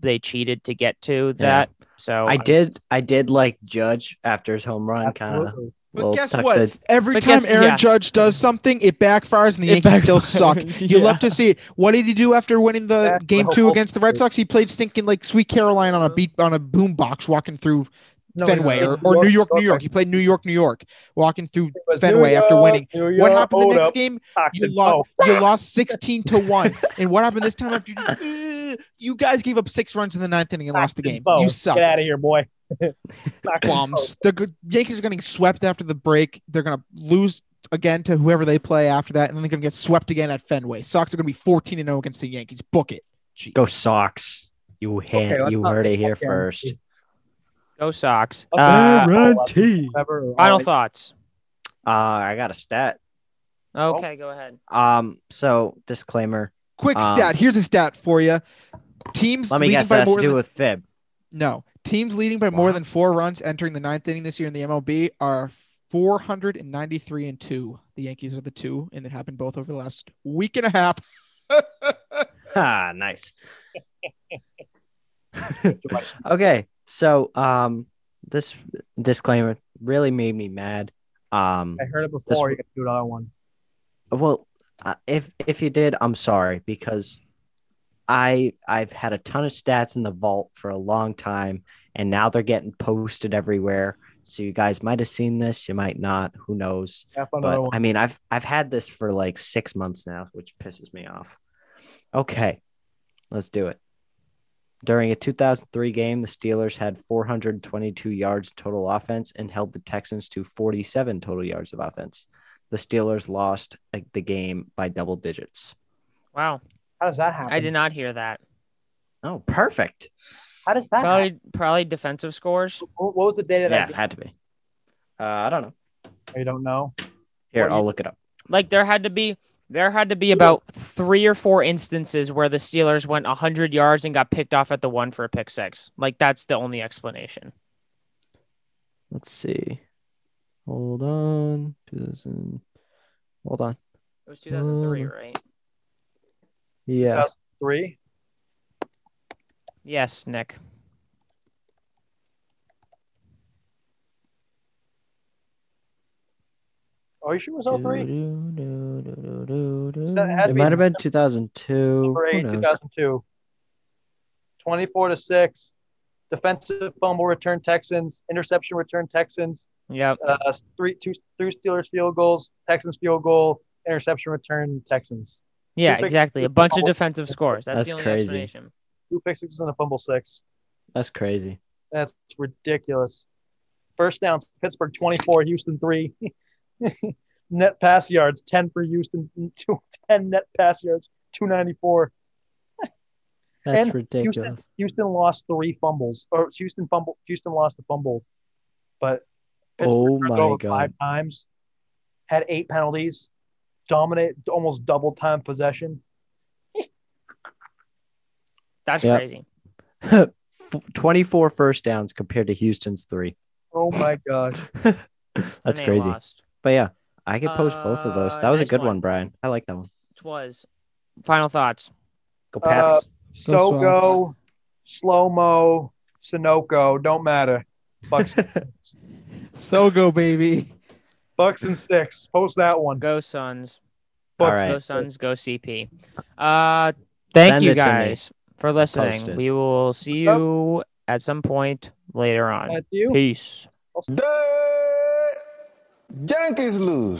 they cheated to get to Yeah. that. So I did. I did like Judge after his home run. Kind of. Absolutely. But guess what? Every But time guess- Aaron yeah. Judge does something, it backfires and the It Yankees still suck. You yeah. love to see it. What did he do after winning the That's game two against the Red Sox? He played stinking like Sweet Caroline on a beat on a boom box walking through No, Fenway no, or, or New York, New York. He played New York, New York, walking through Fenway New after winning. New What York, happened the next up, game? You lost. Poe. You lost sixteen to one. And what happened this time after you? Uh, you guys gave up six runs in the ninth inning and lost the game. Poe. You suck. Get out of here, boy. Toxin Bums. The good- Yankees are going to get swept after the break. They're going to lose again to whoever they play after that, and then they're going to get swept again at Fenway. Sox are going to be fourteen and zero against the Yankees. Book it. Jeez. Go Sox. You had. let's you heard it here fucking- first. go Sox. Okay. Uh, Guarantee. Final thoughts. Uh, I got a stat. Okay, go ahead. Um, so disclaimer. Quick Um, stat. Here's a stat for you. Teams Let me leading guess. by That has to do than with fib. no teams leading by more than four runs entering the ninth inning this year in the MLB are 493 and two. The Yankees are the two, and it happened both over the last week and a half. Ah, nice. Okay, so um, this disclaimer really made me mad. Um, I heard it before. one- You can do another one. well, uh, if if you did, I'm sorry because I I've had a ton of stats in the vault for a long time, and now they're getting posted everywhere. So you guys might have seen this, you might not. Who knows? But. I mean, I've I've had this for like six months now, which pisses me off. Okay, let's do it. During a 2003 game, the Steelers had 422 yards total offense and held the Texans to 47 total yards of offense. The Steelers lost the game by double digits. Wow, How does that happen? I did not hear that. Oh, perfect. How does that happen? Probably, probably defensive scores. What what was the date of Yeah, that? it had to be. Uh, I don't know. You don't know. Here, Well, I'll you- look it up. Like there had to be, there had to be about three or four instances where the Steelers went 100 yards and got picked off at the one for a pick six. Like that's the only explanation. Let's see. Hold on. 2000. Hold on. It was 2003, Um, right? Yeah. Three. Yes, Nick. Are you sure it was all three? It That had to be might have been 2002. December 8, 2002. 24 to 6. Defensive fumble return Texans. Interception return Texans. Yep. Uh, three, two, three Steelers field goals. Texans field goal. Interception return Texans. Yeah, pick- exactly. A bunch of fumble- defensive scores. That's, That's the only crazy. explanation. Two pick sixes and a fumble six. That's crazy. That's ridiculous. First downs, Pittsburgh 24, Houston 3. net pass yards, 10 for Houston, two, 10 net pass yards, 294. That's And ridiculous. Houston, Houston lost three fumbles, or Houston fumble. Houston lost a fumble, but Pittsburgh Oh my God. five times, had eight penalties, dominate almost double time possession. That's Yep. crazy. F- 24 first downs compared to Houston's three. Oh my gosh! That's crazy. lost. But yeah, I could post both of those. Uh, That was a good one. one, Brian. I like that one. It Was final thoughts. Go Pats. Sogo, slow mo, Sunoco, don't matter. Bucks, So go, baby. Bucks and six. Post that one. Go Suns. All Bucks right. Go Suns. Go CP. Uh, thank Send you it to me. guys for listening. We will see you at some point later on. At you. Peace. Yankees lose.